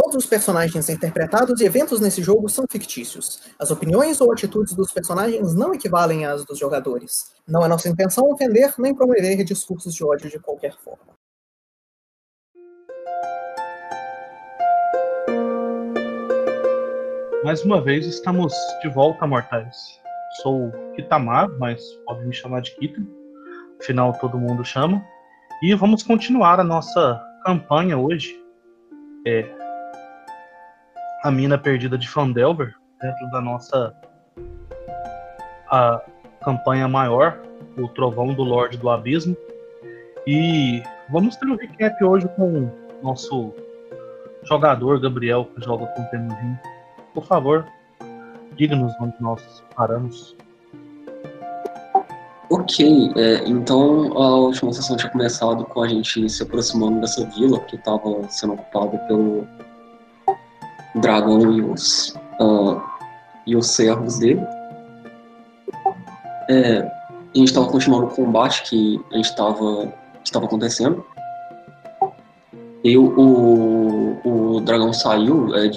Todos os personagens interpretados e eventos nesse jogo são fictícios. As opiniões ou atitudes dos personagens não equivalem às dos jogadores. Não é nossa intenção ofender nem promover discursos de ódio de qualquer forma. Mais uma vez estamos de volta, mortais. Sou Kitamar, mas pode me chamar de Kita. Afinal, todo mundo chama. E vamos continuar a nossa campanha hoje. É, a mina perdida de Fandelver, dentro da nossa a campanha maior, o Trovão do Lorde do Abismo. E vamos ter um recap hoje com nosso jogador Gabriel, que joga com o Temujin. Por favor, diga-nos onde nós paramos. Ok, é, então a última sessão tinha começado com a gente se aproximando dessa vila que estava sendo ocupada pelo dragão e os, uh, e os servos dele. É, a gente estava continuando o combate que a gente estava estava acontecendo. E o, o, o dragão saiu, é,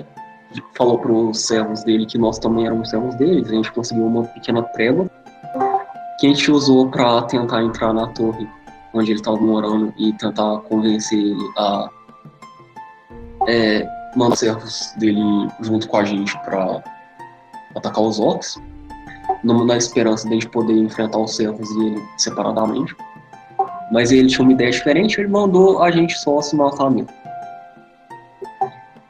falou para os servos dele que nós também éramos servos deles. A gente conseguiu uma pequena trégua que a gente usou para tentar entrar na torre onde ele estava morando e tentar convencer ele a é, mandar servos dele junto com a gente para atacar os orcs, na esperança de a gente poder enfrentar os servos e ele separadamente. Mas ele tinha uma ideia diferente, ele mandou a gente só se matar mesmo.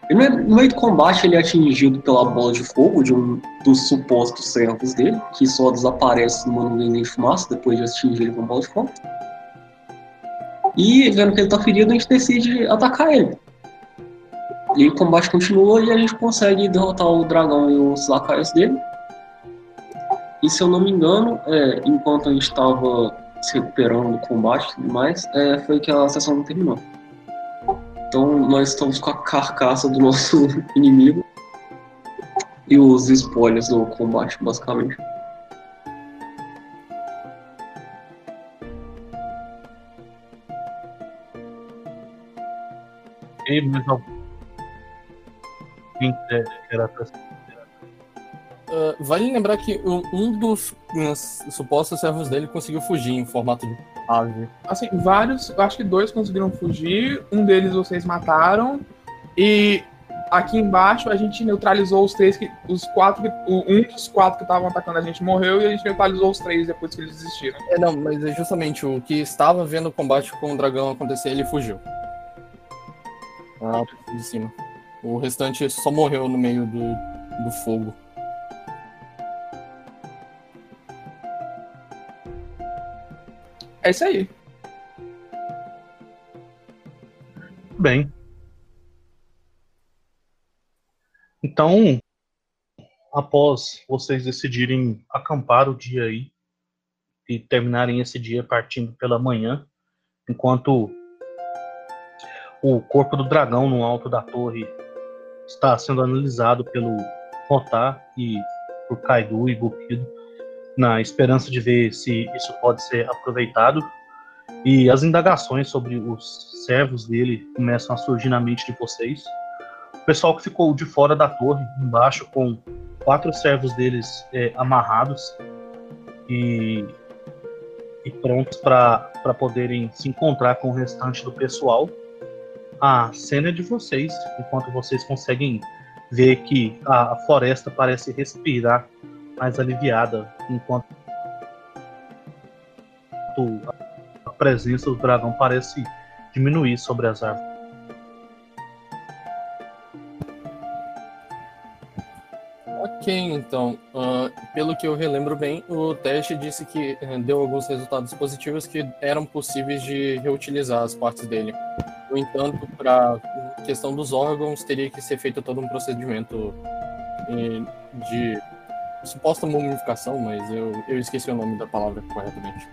E no meio do combate ele é atingido pela bola de fogo de um dos supostos servos dele, que só desaparece numa nuvem de fumaça depois de atingir ele com a bola de fogo. E vendo que ele tá ferido, a gente decide atacar ele. E o combate continua e a gente consegue derrotar o dragão e os lacaios dele. E se eu não me engano, é, enquanto a gente estava se recuperando do combate e tudo mais, é, foi que a sessão não terminou. Então nós estamos com a carcaça do nosso inimigo e os spoilers do combate, basicamente. E mais algum Uh, vale lembrar que um dos uh, supostos servos dele conseguiu fugir em formato de ave. Assim, vários, acho que dois conseguiram fugir, um deles vocês mataram, e aqui embaixo a gente neutralizou os três, que, os quatro, um dos quatro que estavam atacando a gente morreu e a gente neutralizou os três depois que eles desistiram. É, não, mas é justamente o que estava vendo o combate com o dragão acontecer, ele fugiu. Ah, de cima. O restante só morreu no meio do, do fogo. É isso aí. Bem. Então, após vocês decidirem acampar o dia aí e terminarem esse dia partindo pela manhã, enquanto o corpo do dragão no alto da torre está sendo analisado pelo Rotar e por Kaidu e Bukido, na esperança de ver se isso pode ser aproveitado. E as indagações sobre os servos dele começam a surgir na mente de vocês. O pessoal que ficou de fora da torre, embaixo, com quatro servos deles é, amarrados e, e prontos para poderem se encontrar com o restante do pessoal a cena de vocês, enquanto vocês conseguem ver que a, floresta parece respirar mais aliviada, enquanto a presença do dragão parece diminuir sobre as árvores. Ok, então, uh, pelo que eu relembro bem, o teste disse que uh, deu alguns resultados positivos que eram possíveis de reutilizar as partes dele. No entanto, para questão dos órgãos, teria que ser feito todo um procedimento eh, de suposta mumificação, mas eu, eu esqueci o nome da palavra corretamente.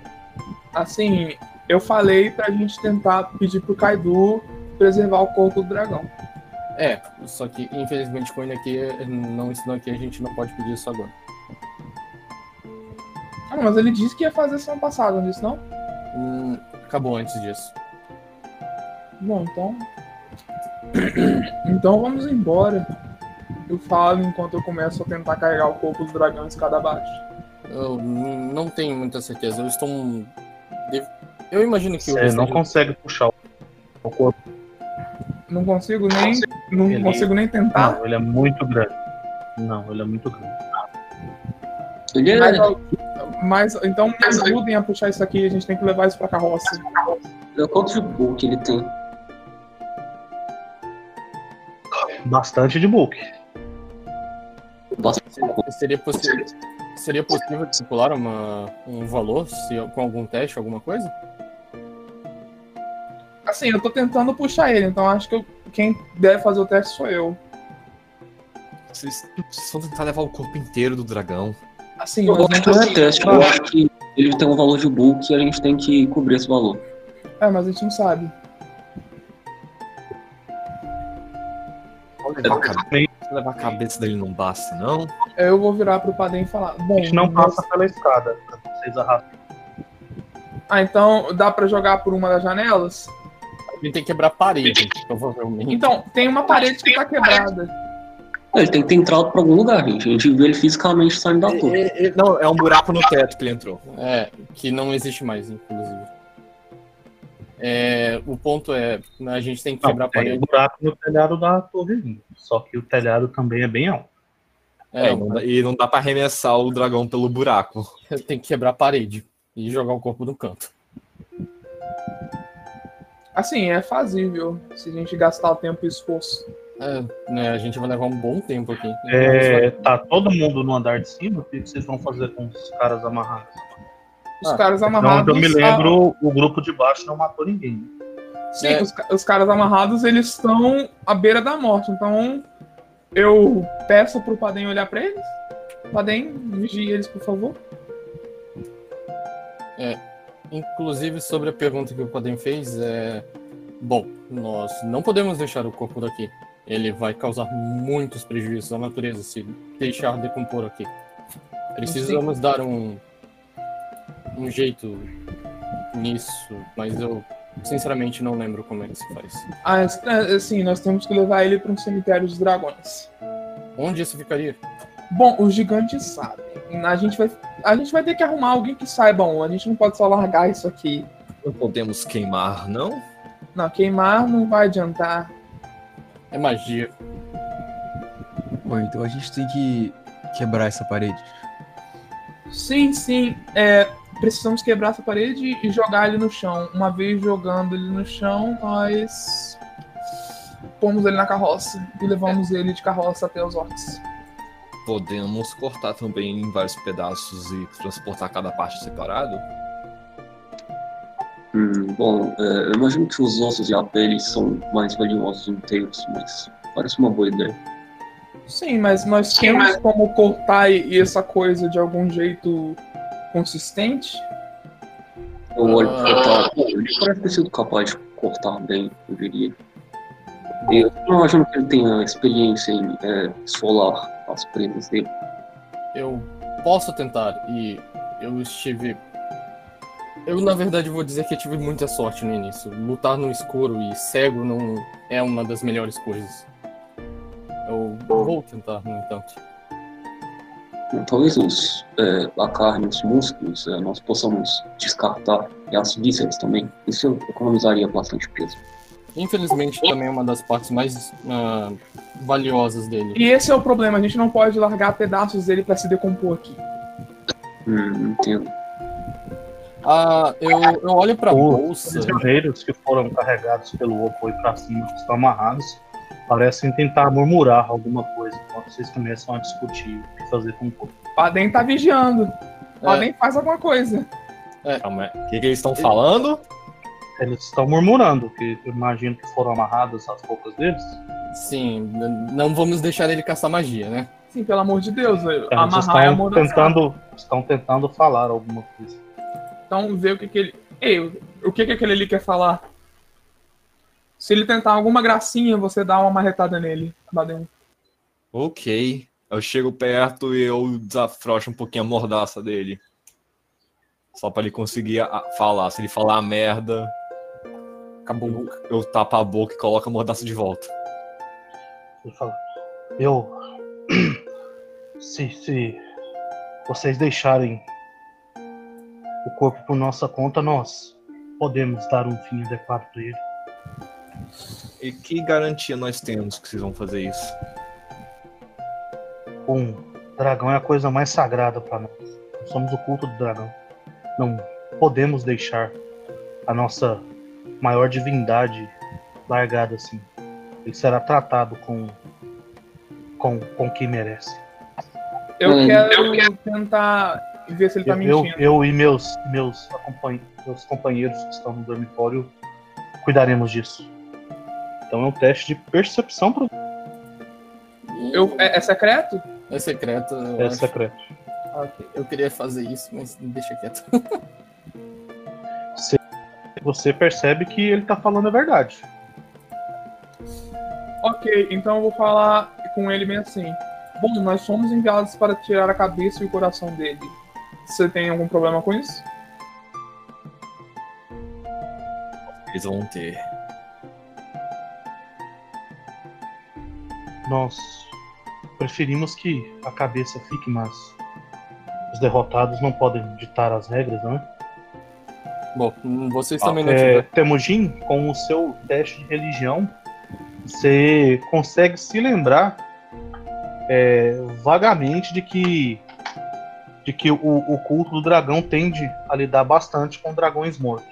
Assim, eu falei pra gente tentar pedir pro Kaido preservar o corpo do dragão. É, só que infelizmente com ele aqui, não ensinou aqui, a gente não pode pedir isso agora. Ah, mas ele disse que ia fazer semana passada, não disse não? Hum, acabou antes disso. Bom, então. Então vamos embora. Eu falo enquanto eu começo a tentar carregar o corpo do dragão escada abaixo. Eu não tenho muita certeza. Eu estou. um- Eu imagino que Você não consegue puxar o corpo. Não consigo nem. Não Ele- consigo nem tentar. Não, ele é muito grande. Não, ele é muito grande. Ele é. Mas, mas então me ajudem a puxar isso aqui, a gente tem que levar isso pra carroça. é Quanto de book ele tem? Bastante de book. Bastante. Seria possível. Seria possível estipular uma, um valor se, com algum teste, alguma coisa? Assim, eu tô tentando puxar ele, então acho que eu- quem deve fazer o teste sou eu. Vocês, vocês vão tentar levar o corpo inteiro do dragão. Assim, Eu mas acho que não é teste, eu acho que ele tem um valor de book e a gente tem que cobrir esse valor. É, mas a gente não sabe. Levar a, cabe- levar a cabeça dele não basta, não? Eu vou virar pro Padem e falar. Bom, A gente não passa pela escada. Vocês arrastam. Ah, então dá pra jogar por uma das janelas? A gente tem que quebrar a parede, provavelmente. Então, tem uma parede que tá quebrada. Ele tem que ter entrado pra algum lugar, gente. A gente viu ele fisicamente saindo da torre. É, é, não, é um buraco no teto que ele entrou. É, que não existe mais, inclusive. É, o ponto é, a gente tem que Não, quebrar a tem um parede. buraco no telhado da torre. Só que o telhado também é bem alto. É, É, não dá- e não dá pra arremessar o dragão pelo buraco. tem que quebrar a parede e jogar o corpo no canto. Assim, é fazível se a gente gastar o tempo e esforço. É, né, a gente vai levar um bom tempo aqui. É, tá todo mundo no andar de cima? O que vocês vão fazer com os caras amarrados? Os Ah, caras Não, amarrados. eu me lembro, o grupo de baixo não matou ninguém. sim, É. os, os caras amarrados, eles estão à beira da morte. Então, eu peço pro Padem olhar pra eles. Padem, vigie eles, por favor. Inclusive, sobre a pergunta que o Padem fez, é. Bom, nós não podemos deixar o corpo daqui. Ele vai causar muitos prejuízos à natureza se deixar decompor aqui. Precisamos dar um. Um jeito nisso, mas eu sinceramente não lembro como é que se faz. Ah, es- é, assim, nós temos que levar ele para um cemitério dos dragões. Onde isso ficaria? Bom, os gigantes sabem. A gente vai, a gente vai ter que arrumar alguém que saiba onde. A gente não pode só largar isso aqui. Não podemos queimar, não? Não, queimar não vai adiantar. É magia. Bom, então a gente tem que quebrar essa parede. Sim, sim. É, precisamos quebrar essa parede e jogar ele no chão. Uma vez jogando ele no chão, nós pomos ele na carroça e levamos ele de carroça até os orcs. Podemos cortar também em vários pedaços e transportar cada parte separado? Hum, bom, é, eu imagino que os ossos e a pele são mais valiosos inteiros, mas parece uma boa ideia. Sim, mas nós temos como cortar e essa coisa de algum jeito consistente? Eu olho Ah. pra. Pô, ele parece ter sido capaz de cortar bem, eu diria. Eu não imagino que ele tenha experiência em é, esfolar as prendas dele. Eu posso tentar e eu estive. Eu, na verdade, vou dizer que eu tive muita sorte no início. Lutar no escuro e cego não é uma das melhores coisas. Eu vou tentar, no entanto. Talvez os, é, a carne, os músculos, é, nós possamos descartar e as vísceras também. Isso economizaria bastante peso. Infelizmente, também é uma das partes mais ah, valiosas dele. E esse é o problema, a gente não pode largar pedaços dele para se decompor aqui. Hum, entendo. Ah, eu, eu olho pra Os bolsa. prisioneiros que foram carregados pelo opo e pra cima, estão amarrados, parecem tentar murmurar alguma coisa enquanto vocês começam a discutir o que fazer com o corpo. Padem tá vigiando. É. Padem faz alguma coisa. Calma aí. O que, que eles estão falando? Eles estão murmurando, que eu imagino que foram amarradas as roupas deles. Sim, não vamos deixar ele caçar magia, né? Sim, pelo amor de Deus. Eles Amarrar é estão amordaçar. tentando, estão tentando falar alguma coisa. Então vê o que, que ele. Ei, o- o que, que aquele ali quer falar? Se ele tentar alguma gracinha, você dá uma marretada nele, Badem. Ok. Eu chego perto e eu desafrouxo um pouquinho a mordaça dele. Só pra ele conseguir a- falar. Se ele falar merda, Acabou. eu, eu tapo a boca e coloco a mordaça de volta. Ele fala, eu. Se, se vocês deixarem o corpo por nossa conta, nós podemos dar um fim adequado para ele. E que garantia nós temos que vocês vão fazer isso? Um dragão é a coisa mais sagrada para nós. Nós somos o culto do dragão. Não podemos deixar a nossa maior divindade largada assim. Ele será tratado com com com quem merece. Eu Hum, quero tentar ver se ele tá Eu, eu, mentindo. eu e meus meus, meus companheiros que estão no dormitório cuidaremos disso. Então é um teste de percepção pro Eu- é, é secreto? É secreto. É acho. secreto. Ok. eu queria fazer isso, mas deixa quieto. Você percebe que ele tá falando a verdade. Ok, então eu vou falar com ele bem assim. Bom, nós somos enviados para tirar a cabeça e o coração dele. Você tem algum problema com isso? Eles vão ter. Nós preferimos que a cabeça fique, mas os derrotados não podem ditar as regras, não é? Bom, vocês Ah, também não É. Temujin, com o seu teste de religião, você consegue se lembrar é, vagamente de que de que o, o culto do dragão tende a lidar bastante com dragões mortos.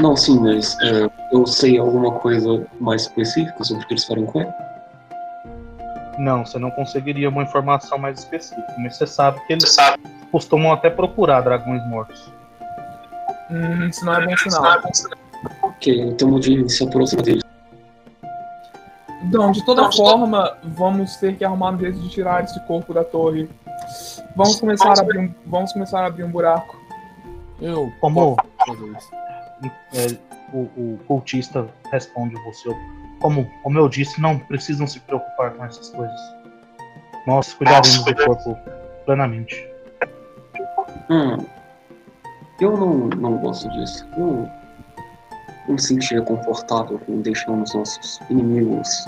Não, sim, mas é, eu sei alguma coisa mais específica sobre o que eles farem com ele. Não, você não conseguiria uma informação mais específica, mas você sabe que eles costumam até procurar dragões mortos. Hum, isso não é bom sinal. Ok, então de se aproximar dele. Então, de toda forma, vamos ter que arrumar um jeito de tirar esse corpo da torre. Vamos começar a abrir um, vamos começar a abrir um buraco. Eu Como posso fazer isso. É, o, o cultista responde você, como, como eu disse, não precisam se preocupar com essas coisas. Nós cuidaremos do corpo plenamente. Hum, eu não, não gosto disso. Eu não me sentia confortável com deixando os nossos inimigos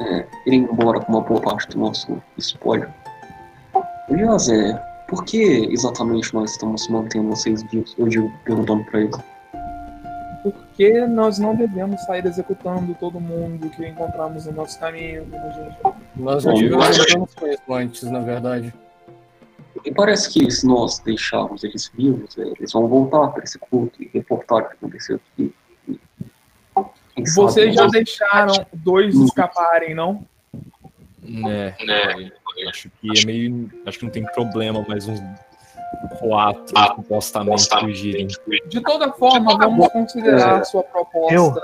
é, irem embora com uma boa parte do nosso espólio. Aliás, é, por que exatamente nós estamos mantendo vocês vivos? Eu digo, perguntando pra eles. Porque nós não devemos sair executando todo mundo que encontramos no nosso caminho. Nós já Bom, tivemos com isso antes, na verdade. E parece que se nós deixarmos eles vivos, é, eles vão voltar para esse culto e reportar o que aconteceu aqui. Vocês já deixaram dois escaparem, não? Né, eu acho que é meio. Acho que não tem problema, mas uns quatro supostamente fugirem. De toda forma, vamos considerar a sua proposta. Eu?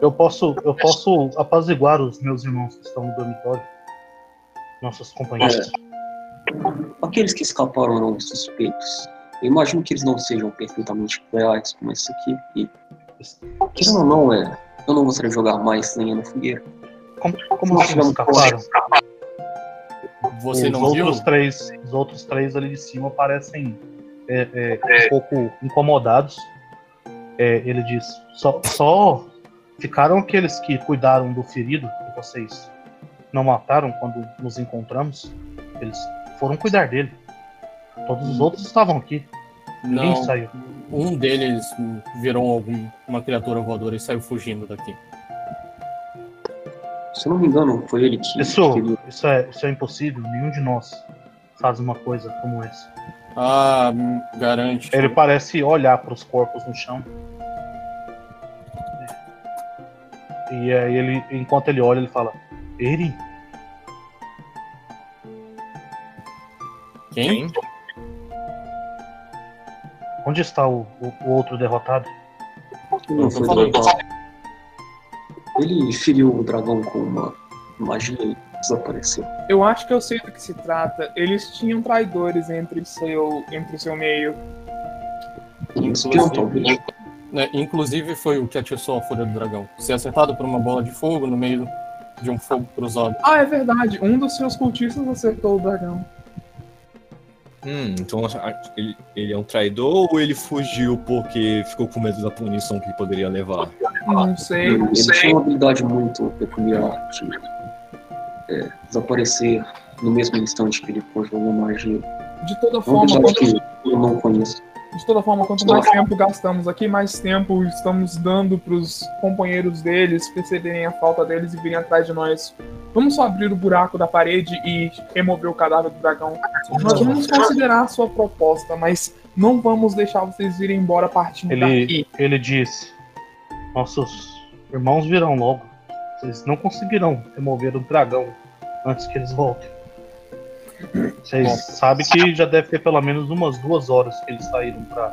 Eu posso, eu posso apaziguar os meus irmãos que estão no dormitório, nossos companheiros. Aqueles que escaparam eram suspeitos. Eu imagino que eles não sejam perfeitamente leais como esse aqui. E, querendo ou não, é, eu não gostaria de jogar mais lenha no fogueiro. Como, como Nós tivemos escaparam? Você os não viu? outros três, os outros três ali de cima parecem é, é, um pouco incomodados. É, ele diz: só, só ficaram aqueles que cuidaram do ferido que vocês não mataram quando nos encontramos. Eles foram cuidar dele. Todos os outros estavam aqui. Ninguém Não. saiu. Um deles virou algum, uma criatura voadora e saiu fugindo daqui. Se eu não me engano, foi ele que. Isso, que ele- isso, é, isso é impossível. Nenhum de nós faz uma coisa como essa. Ah, garante. Ele parece olhar para os corpos no chão. E aí ele, enquanto ele olha, ele fala: Eren, Quem? onde está o, o- o outro derrotado? Não, foi falei. Ele feriu o dragão com uma magia e desapareceu. Eu acho que eu sei do que se trata. Eles tinham traidores entre seu, entre o seu meio. Talvez. né, inclusive foi o que atiçou a fúria do dragão. Ser acertado por uma bola de fogo no meio de um fogo cruzado. Ah, é verdade. Um dos seus cultistas acertou o dragão. Hum, então ele, ele é um traidor ou ele fugiu porque ficou com medo da punição que ele poderia levar? Não sei. Ele tinha uma habilidade muito peculiar de é, desaparecer no mesmo instante que ele conjurou magia. De toda Uma forma, quanto, que eu não conheço. de toda forma, quanto mais tempo gastamos aqui, mais tempo estamos dando pros companheiros deles perceberem a falta deles e virem atrás de nós. Vamos só abrir o buraco da parede e remover o cadáver do dragão. Nós vamos considerar a sua proposta, mas não vamos deixar vocês irem embora partindo Ele, daqui. ele disse: Nossos irmãos virão logo. Vocês não conseguirão remover o dragão antes que eles voltem. Vocês Bom. sabem que já deve ter pelo menos umas duas horas que eles saíram pra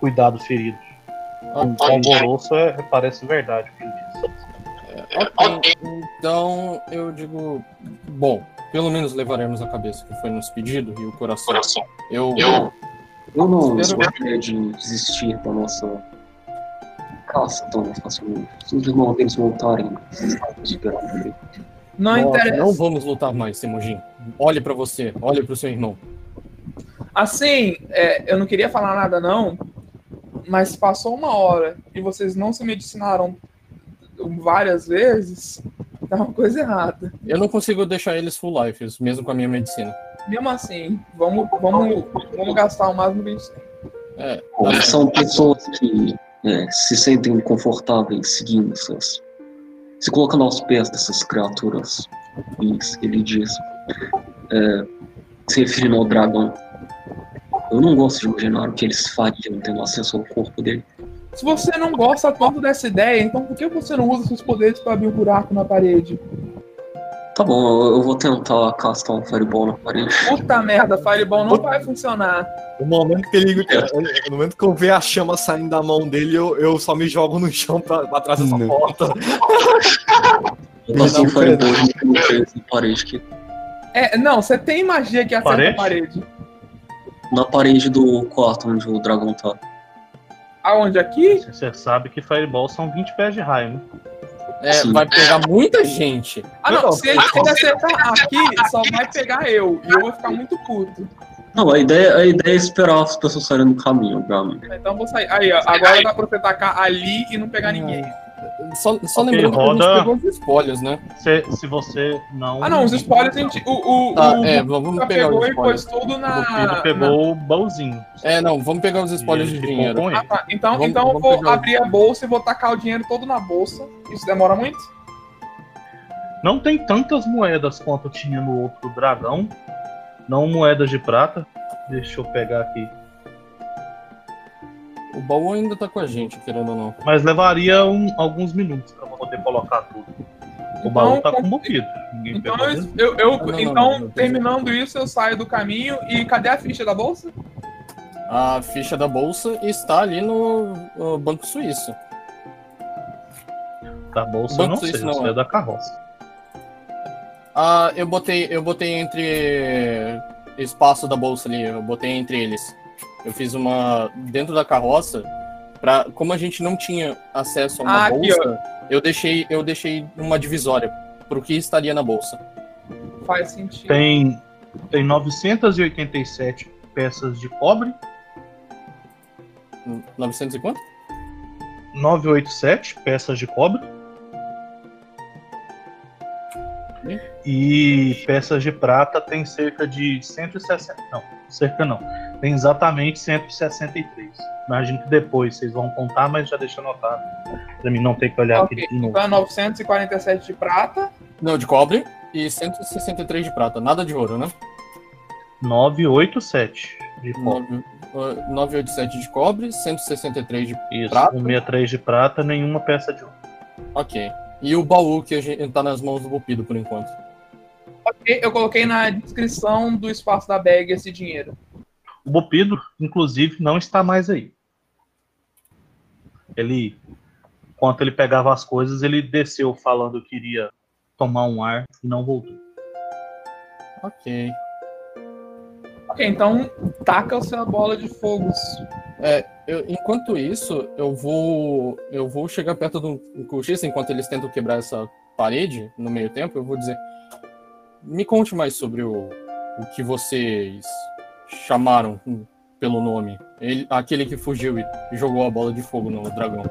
cuidar do ferido. O alvoroço é, parece verdade o que ele disse. Ok, então eu digo. Bom, pelo menos levaremos a cabeça que foi nos pedido e o coração. Eu, Eu não Espero- gostaria de desistir da nossa facilmente. Se os irmãos deles voltarem. Não nós interessa. não vamos lutar mais, Temujin. Olhe pra você, olhe pro seu irmão. Assim, é, eu não queria falar nada não, mas passou uma hora e vocês não se medicinaram várias vezes, tá uma coisa errada. Eu não consigo deixar eles full life, mesmo com a minha medicina. Mesmo assim, vamos, vamos, vamos gastar o máximo que a gente tem. É, São pessoas que é, se sentem confortáveis seguindo essas. se colocando aos pés dessas criaturas. ruins, Ele diz. É, se referindo ao dragão. Eu não gosto de imaginar o que eles fariam tendo acesso ao corpo dele. Se você não gosta tanto dessa ideia, então por que você não usa seus poderes para abrir um buraco na parede? Tá bom, eu, vou tentar castar um fireball na parede. Puta merda, Fireball não vai funcionar. No momento que ele. No momento que eu ver a chama saindo da mão dele, eu, eu só me jogo no chão pra, pra trás dessa Não. porta. Eu um fireball na parede aqui. É, não, você tem magia que acerta a Parede? parede. Na parede do quarto onde o dragão tá. Aonde? Aqui? Você sabe que Fireball são 20 pés de raio, né? É, vai pegar muita gente. Ah, não, Não, se ele, acertar aqui, só vai pegar eu. E eu vou ficar muito puto. Não, a ideia, a ideia é esperar as pessoas saírem do caminho, obviamente. Então eu vou sair. Aí, ó, agora dá pra você tacar ali e não pegar ninguém. Só, só Ok, lembrando roda- que a gente pegou os espolhos, né? Se, se você não. Ah, não, os spoilers a gente. O, o, Tá, o é, vamos pegar pegou os e pôs spoilers. tudo na. Pegou o baúzinho. É, não, vamos pegar os spoilers de dinheiro. na-. Ah, tá. Então, Vamos- então eu vamos vou pegar o- abrir a bolsa e vou tacar o dinheiro todo na bolsa. Isso demora muito? Não tem tantas moedas quanto tinha no outro dragão. Não moedas de prata. Deixa eu pegar aqui. O baú ainda tá com a gente, querendo ou não. Mas levaria um- alguns minutos pra poder colocar tudo. O baú tá com. Ninguém Então, eu, eu- eu- Não, não, então não, não, terminando isso, eu saio do caminho. E cadê a ficha da bolsa? A ficha da bolsa está ali no, no Banco Suíço. Da bolsa eu Banco não Suíço sei, não, sei é. da carroça. Ah, eu botei, eu botei entre espaço da bolsa ali, eu botei entre eles. Eu fiz uma dentro da carroça para como a gente não tinha acesso a uma Ah, aqui, bolsa, eu deixei, eu deixei uma divisória pro que estaria na bolsa. Faz sentido. Tem, tem 987 peças de cobre, 900 e quanto? 987 peças de cobre. Ih. E peças de prata tem cerca de 160. Não, cerca não. Tem exatamente 163. Imagino que depois vocês vão contar, mas já deixa anotado. Pra mim não ter que olhar Ok, aqui de novo. Então é 947 de prata. Não, de cobre e 163 de prata, nada de ouro, né? 987 de cobre. 9, ah, 987 de cobre, 163 de Isso, prata? 163 de prata, nenhuma peça de ouro. OK. E o baú que a gente tá nas mãos do Bupido por enquanto. Ok, Eu coloquei na descrição do espaço da bag esse dinheiro. O Bopido, inclusive, não está mais aí. Ele, enquanto ele pegava as coisas, ele desceu falando que iria tomar um ar e não voltou. OK. Ok, então taca o seu bola de fogos. Eu- enquanto isso, eu vou eu vou chegar perto do Kushis enquanto eles tentam quebrar essa parede no meio tempo, eu vou dizer me conte mais sobre o, o que vocês chamaram pelo nome. Ele, aquele que fugiu e jogou a bola de fogo no dragão.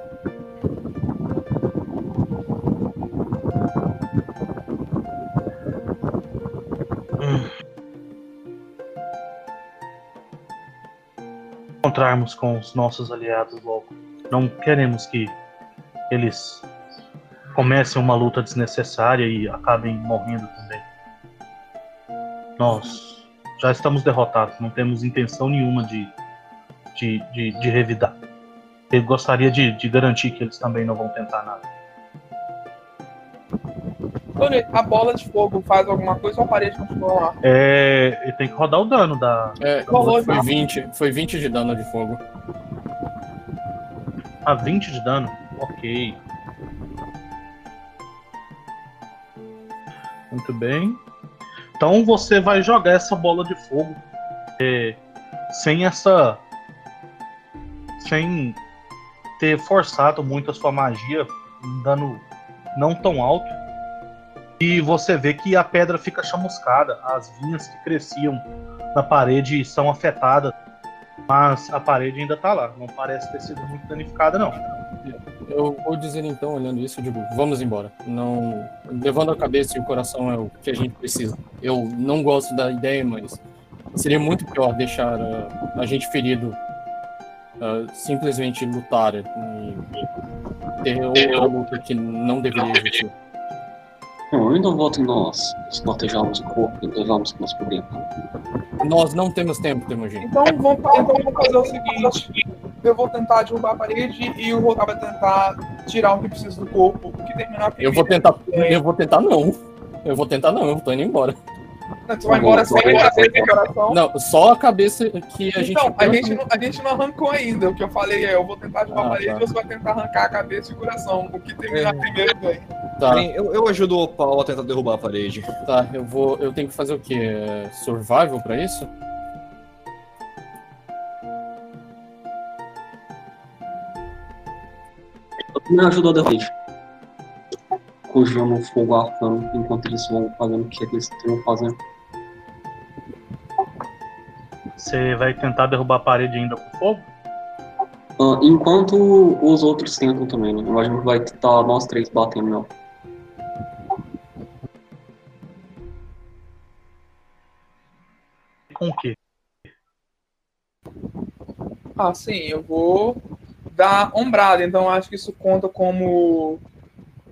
Encontrarmos com os nossos aliados logo. Não queremos que eles comecem uma luta desnecessária e acabem morrendo também. Nós já estamos derrotados, não temos intenção nenhuma de, de, de, de revidar. Eu gostaria de, de garantir que eles também não vão tentar nada. Tony, a bola de fogo faz alguma coisa ou a parede continua lá? É, ele tem que rodar o dano da. É, Rolou foi já. 20, foi 20 de dano de fogo. A 20 de dano? Ok. Muito bem. Então você vai jogar essa bola de fogo é, sem essa. Sem ter forçado muito a sua magia, um dano não tão alto. E você vê que a pedra fica chamuscada, as vinhas que cresciam na parede são afetadas, mas a parede ainda tá lá. Não parece ter sido muito danificada, não. Eu vou dizer então, olhando isso, eu digo, vamos embora. Não, levando a cabeça e o coração é o que a gente precisa. Eu não gosto da ideia, mas seria muito pior deixar ah, a gente ferido ah, simplesmente lutar e ter outra luta que não deveria existir. Não, eu ainda voto em nós esquartejarmos o corpo e levarmos o nosso problema. Nós não temos tempo, Temujin. Então vamos, então vamos fazer o seguinte: eu vou tentar derrubar a parede e o Rotar vai tentar tirar o que precisa do corpo. Que terminar Eu vou tentar. Eu vou tentar não. Eu vou tentar não, eu tô indo embora. Você vai embora sem a cabeça e coração. Não, só a cabeça que a gente. Então, a gente, não, a gente não arrancou ainda. O que eu falei é: eu vou tentar derrubar Ah, a parede tá. e você vai tentar arrancar a cabeça e o coração. O que terminar primeiro ganha. Tá, Bem, Eu, eu ajudo o Paulo a tentar derrubar a parede. tá, eu vou. Eu tenho que fazer o quê? É, Survival pra isso? Eu me ajudo a derrubar. Conjurando um fogo arcano enquanto eles vão fazendo o que eles estão fazendo. Você vai tentar derrubar a parede ainda com fogo? Ah, enquanto os outros tentam também, né? Imagino que vai estar nós três batendo nela. Com o quê? Ah, sim, eu vou dar ombrada. Então acho que isso conta como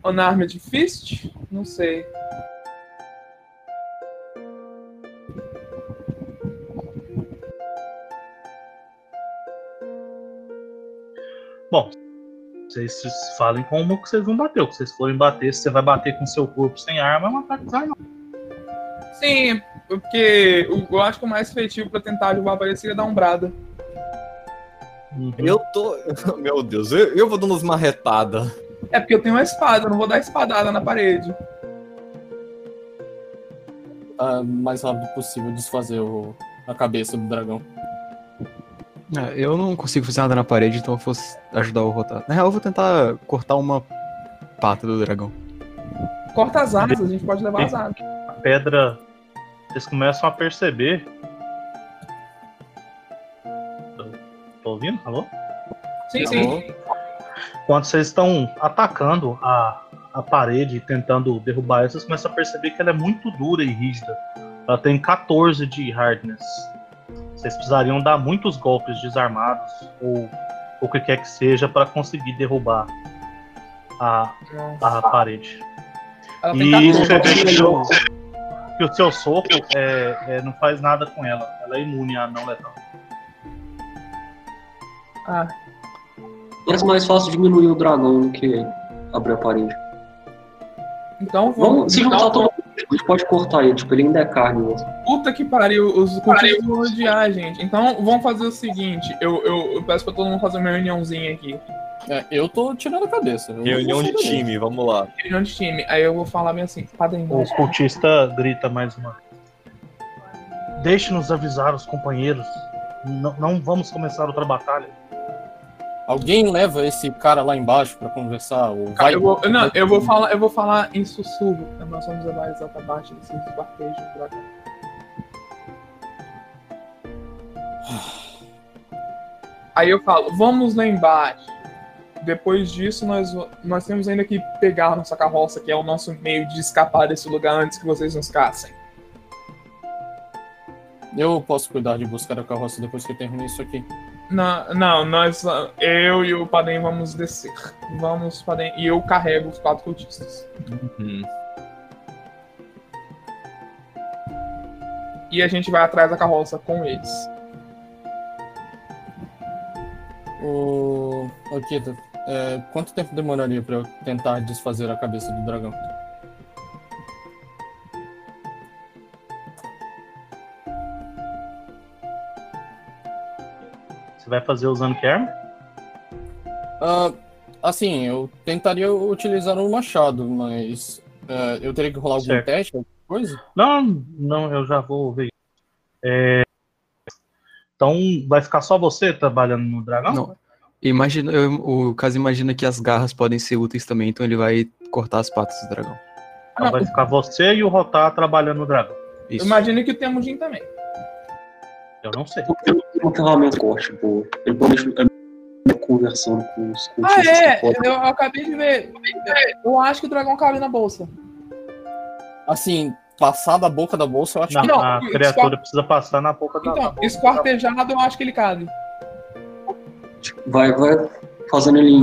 Unarmed Fist? Não sei. Bom, vocês falem como que vocês vão bater. O que vocês forem bater, se você vai bater com seu corpo sem arma, é um ataque desarmado. Sim, porque eu acho que o mais efetivo pra tentar derrubar a parede seria dar ombrada. Uhum. Eu tô. Meu Deus, eu, eu vou dando umas marretadas. É porque eu tenho uma espada, eu não vou dar espadada na parede. Ah, mais rápido possível desfazer o, a cabeça do dragão. É, eu não consigo fazer nada na parede, então eu vou ajudar o rotar. Na real, eu vou tentar cortar uma pata do dragão. Corta as asas, a gente pode levar as asas. A pedra. Vocês começam a perceber. Tô- Tô ouvindo? Alô? Sim, Tá sim. Quando vocês estão atacando a, a parede e tentando derrubar ela, vocês começam a perceber que ela é muito dura e rígida. Ela tem 14 de hardness. Vocês precisariam dar muitos golpes desarmados ou o que quer que seja para conseguir derrubar a, a parede. Ela E 14. você vê que o, que o seu soco é, é, não faz nada com ela. Ela é imune a não letal. Ah, Parece mais fácil diminuir o dragão do que abrir a parede. então vamos. Vamos se juntar todo mundo. A gente pode cortar ele, tipo, ele ainda é carne mesmo. Puta que pariu, os cultistas vão odiar, gente. Então vamos fazer o seguinte: eu, eu, eu peço pra todo mundo fazer uma reuniãozinha aqui. É, eu tô tirando a cabeça. eu Reunião de time, vamos lá. Reunião de time. Aí eu vou falar bem assim: padrinho. O cultista grita mais uma. Deixe-nos avisar os companheiros. Não, não vamos começar outra batalha. Alguém leva esse cara lá embaixo pra conversar? Ou vai... eu vou, não, eu vou falar, eu vou falar em sussurro. Nós vamos levar a exalta abaixo desses esquartejos do dragão. Aí eu falo, vamos lá embaixo. Depois disso, nós, nós temos ainda que pegar a nossa carroça, que é o nosso meio de escapar desse lugar antes que vocês nos caçem. Eu posso cuidar de buscar a carroça depois que eu terminar isso aqui. Não, não, nós, eu e o Padem vamos descer. Vamos, Padem, e eu carrego os quatro cultistas. Uhum. E a gente vai atrás da carroça com eles. O. Ô, Kita, é, quanto tempo demoraria pra eu tentar desfazer a cabeça do dragão? Você vai fazer usando que arma? Ah, assim, eu tentaria utilizar um machado, mas é, eu teria que rolar algum Certo. teste, alguma coisa? Não, não, eu já vou ver. É, Então vai ficar só você trabalhando no dragão? Não. Imagina, eu- o caso imagina que as garras podem ser úteis também, então ele vai cortar as patas do dragão. Então vai ficar você e o Rotar trabalhando no dragão. Isso. Imagina que o Temujin também. Eu não sei. Eu não tenho uma ferramenta corte, pô. Ele pode é, conversando com os Ah, cultistas é! Eu, eu acabei de ver. Eu acho que o dragão cabe na bolsa. Assim, passar da boca da bolsa, eu acho Não, que. Não, a criatura precisa passar na boca da. Então, esquartejado eu acho que ele cabe. Vai, vai fazendo ele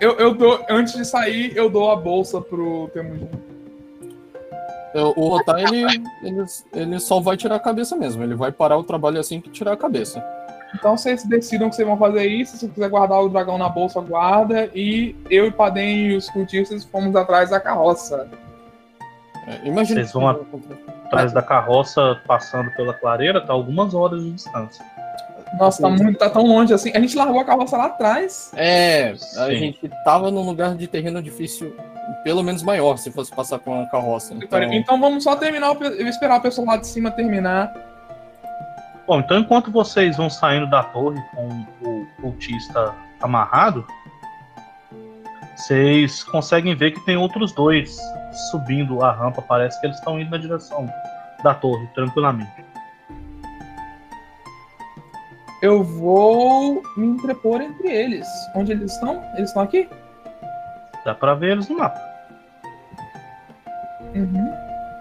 Eu, eu dou, antes de sair, eu dou a bolsa pro Temujin. Eu- o Rotar, ele, ele, ele só vai tirar a cabeça mesmo. Ele vai parar o trabalho assim que tirar a cabeça. Então vocês decidam que vocês vão fazer isso. Se você quiser guardar o dragão na bolsa, guarda. E eu e Padem e os cultistas fomos atrás da carroça. É, imagina Vocês vão Atrás da carroça, passando pela clareira, tá algumas horas de distância. Nossa, tá, muito, tá tão longe assim. A gente largou a carroça lá atrás. É, a Sim. gente tava num lugar de terreno difícil, pelo menos maior, se fosse passar com a carroça. Então, Então vamos só terminar, eu esperar o pessoal lá de cima terminar. Bom, então enquanto vocês vão saindo da torre com o cultista amarrado, vocês conseguem ver que tem outros dois subindo a rampa. Parece que eles estão indo na direção da torre, tranquilamente. Eu vou me entrepor entre eles. Onde eles estão? Eles estão aqui? Dá pra ver eles no mapa, Uhum.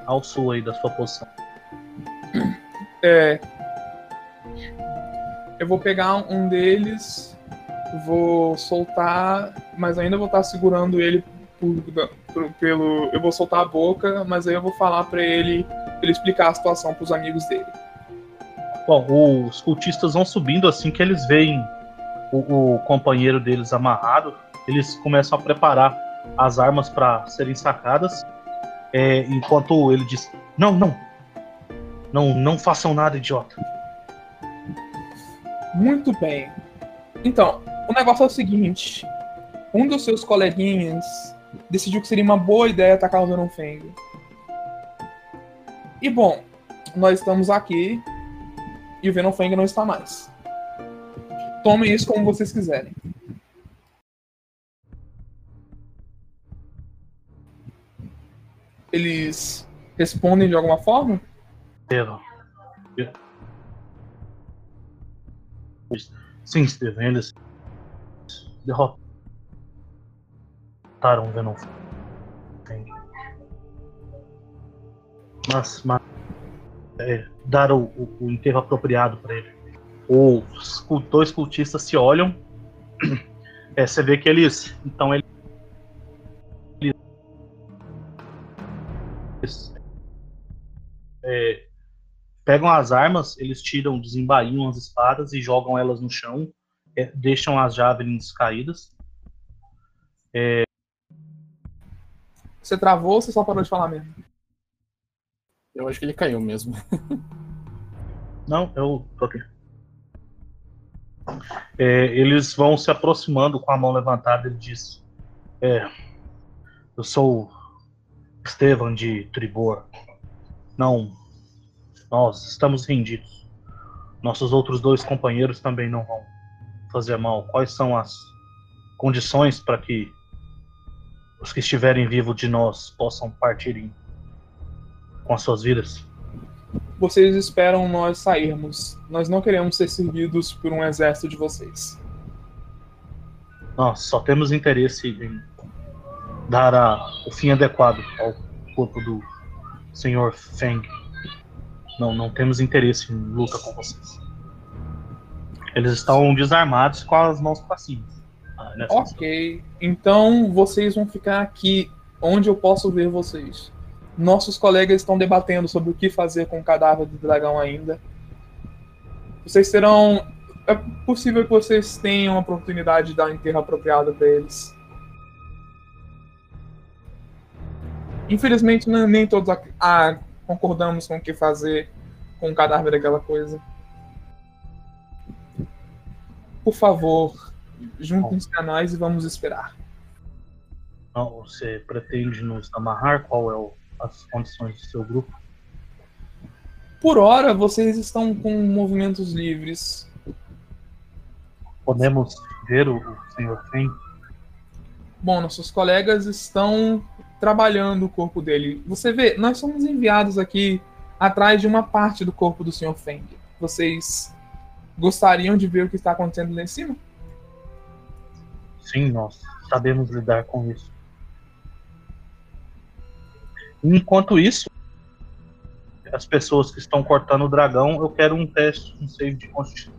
ao sul aí da sua posição. É. Eu vou pegar um deles, vou soltar, mas ainda vou estar segurando ele por- por- pelo. Eu vou soltar a boca, mas aí eu vou falar pra ele, pra ele explicar a situação pros amigos dele. Bom, os cultistas vão subindo assim que eles veem o, o companheiro deles amarrado. Eles começam a preparar as armas para serem sacadas. É, enquanto ele diz: Não, não. Não, não façam nada, idiota. Muito bem. Então, o negócio é o seguinte: um dos seus coleguinhas decidiu que seria uma boa ideia atacar o Fang. E bom, nós estamos aqui e o Venom Fang não está mais. Tomem isso como vocês quiserem. Respondem de alguma forma? Estevam. Sim, Estevam, eles derrotaram o Venom. Mas, mas é, dar o, o- o enterro apropriado para ele. Os dois cultistas se olham. É, você vê que eles. Então eles, é, pegam as armas, eles tiram, desembainham as espadas e jogam elas no chão, é, deixam as javelins caídas. Você travou ou você só parou de falar mesmo? eu acho que ele caiu mesmo. Não, eu tô aqui. É, eles vão se aproximando com a mão levantada. Ele diz: é, Eu sou Estevam de Tribor. Não, nós estamos rendidos. Nossos outros dois companheiros também não vão fazer mal. Quais são as condições para que os que estiverem vivos de nós possam partir em- com as suas vidas? Vocês esperam nós sairmos. Nós não queremos ser servidos por um exército de vocês. Nós só temos interesse em dar a- o fim adequado ao corpo do Sr. Feng. Não, não temos interesse em luta com vocês. Eles estão desarmados com as mãos para cima. Ah, nessa Ok. Então vocês vão ficar aqui onde eu posso ver vocês. Nossos colegas estão debatendo sobre o que fazer com o cadáver do dragão ainda. Vocês terão. É possível que vocês tenham a oportunidade de dar um enterro apropriado para eles. Infelizmente, não- nem todos ac- ah, concordamos com o que fazer com o cadáver daquela coisa. Por favor, juntem-se a nós e vamos esperar. Então, você pretende nos amarrar? Qual é o- as condições do seu grupo? Por hora, vocês estão com movimentos livres. Podemos ver o, o Sr. Fen? Bom, nossos colegas estão trabalhando o corpo dele. Você vê, nós somos enviados aqui atrás de uma parte do corpo do Sr. Feng. Vocês gostariam de ver o que está acontecendo lá em cima? Sim, nós sabemos lidar com isso. Enquanto isso, as pessoas que estão cortando o dragão, eu quero um teste, um save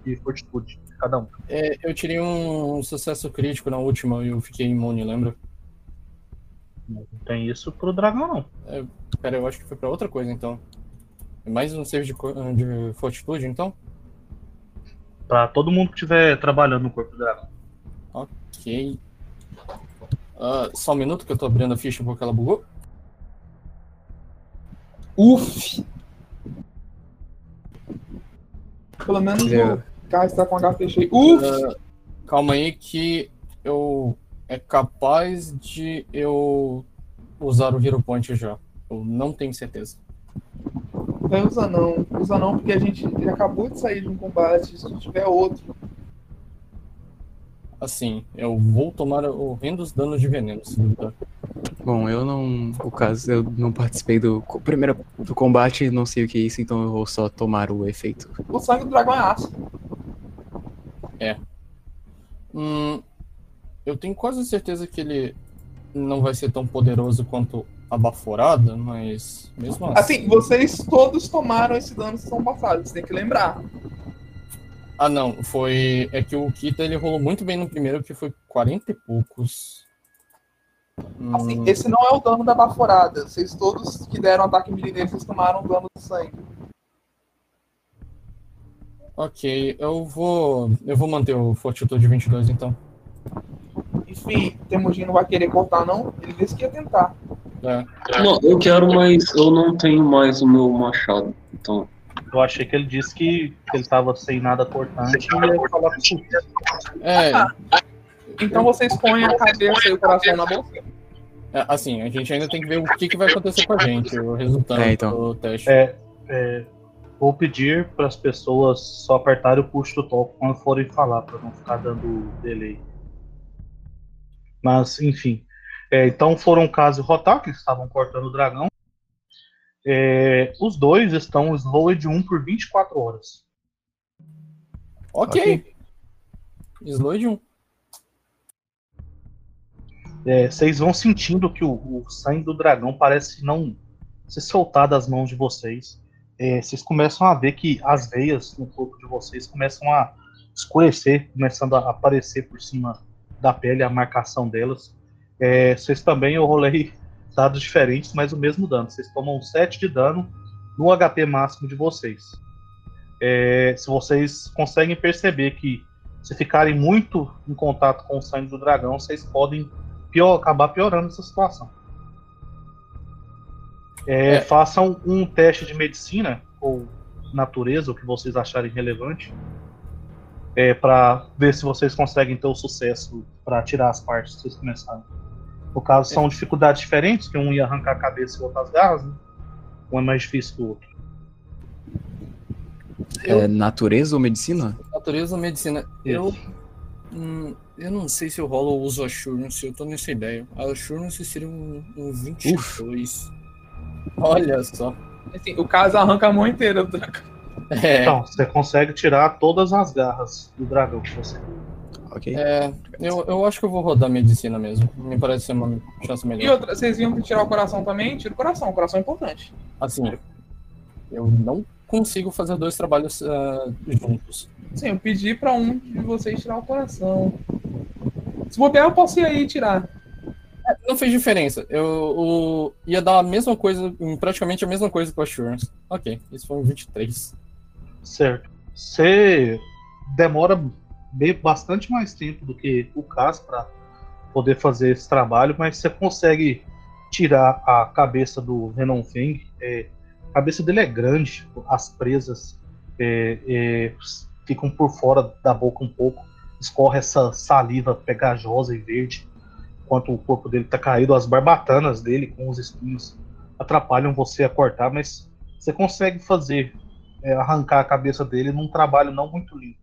de fortitude de cada um. É, eu tirei um sucesso crítico na última e eu fiquei imune, lembra? Não tem isso pro dragão, não. Pera, eu acho que foi pra outra coisa então. É mais um save de, de fortitude então? Pra todo mundo que estiver trabalhando no corpo do dragão. Ok. Ah, só um minuto que eu tô abrindo a ficha porque ela bugou. Uf! Pelo menos Eu- o cara está com HP cheio. Uf! Ah, calma aí que eu. É capaz de eu usar o Hero Point já. Eu não tenho certeza. Vai usar não. Usa não, porque a gente ele acabou de sair de um combate. Se tiver outro. Assim, eu vou tomar horrendos danos de veneno, se duvidar. Bom, eu não. O caso, eu não participei do primeiro do combate, não sei o que é isso, então eu vou só tomar o efeito. O sangue do dragão é aço. Hum, eu tenho quase certeza que ele não vai ser tão poderoso quanto a baforada, mas mesmo assim. Assim, vocês todos tomaram esse dano sessão passada, você tem que lembrar. Ah, não, foi. É que o Kita ele rolou muito bem no primeiro, que foi 40 e poucos. Assim, Hum, esse não é o dano da baforada. Vocês todos que deram ataque melee nele, vocês tomaram o dano do sangue. Ok, eu vou. Eu vou manter o Fortitude 22 então. Enfim, Temujin não vai querer cortar, não. Ele disse que ia tentar. É. Não, eu quero, mas eu não tenho mais o meu machado. Então, Eu achei que ele disse que, que ele tava sem nada cortante e ia falar com É, Então vocês põem a cabeça e o coração na bolsa. é, assim, a gente ainda tem que ver o que, que vai acontecer com a gente, o resultado É, então. do teste. É, é, vou pedir para as pessoas só apertarem o push do topo quando forem falar, para não ficar dando delay. Mas, enfim. É, então foram Caso e Rotar, que estavam cortando o dragão. É, os dois estão slowed 1 por 24 horas. ok. Slow de um. É, vocês vão sentindo que o, o sangue do dragão parece não se soltar das mãos de vocês. É, vocês começam a ver que as veias no corpo de vocês começam a escurecer, começando a aparecer por cima da pele, a marcação delas. É, vocês também, eu rolei dados diferentes, mas o mesmo dano. Vocês tomam 7 de dano no HP máximo de vocês. É, se vocês conseguem perceber que se ficarem muito em contato com o sangue do dragão, vocês podem pior, acabar piorando essa situação. É, É. Façam um teste de medicina ou natureza, o que vocês acharem relevante, é, para ver se vocês conseguem ter o sucesso para tirar as partes que vocês começaram. No caso, são dificuldades diferentes, que um ia arrancar a cabeça e o outro as garras, né? Um é mais difícil que o outro. Eu- É natureza ou medicina? Natureza medicina. Eu. hum, eu não sei se eu rolo ou uso Assurance, eu tô nessa ideia. A Assurance seria um, um 22. Olha só. Assim, o caso arranca a mão inteira do dragão. É, Então, você consegue tirar todas as garras do dragão que você Ok. é, eu, eu acho que eu vou rodar medicina mesmo. Me parece ser uma chance E melhor. outra, vocês iam tirar o coração também? Tira o coração, o coração é importante. Assim, eu não consigo fazer dois trabalhos ah, juntos. Sim, eu pedi pra um de vocês tirar o coração. Se bobear, eu posso ir aí e tirar. Não fez diferença. Eu o- ia dar a mesma coisa, praticamente a mesma coisa com a Assurance. Ok, isso foi um 23. Certo. Você demora bastante mais tempo do que o Cas para poder fazer esse trabalho, mas você consegue tirar a cabeça do Renan Feng. É, a cabeça dele é grande, as presas é, é, ficam por fora da boca um pouco, escorre essa saliva pegajosa e verde, enquanto o corpo dele está caído, as barbatanas dele com os espinhos atrapalham você a cortar, mas você consegue fazer é, arrancar a cabeça dele num trabalho não muito limpo.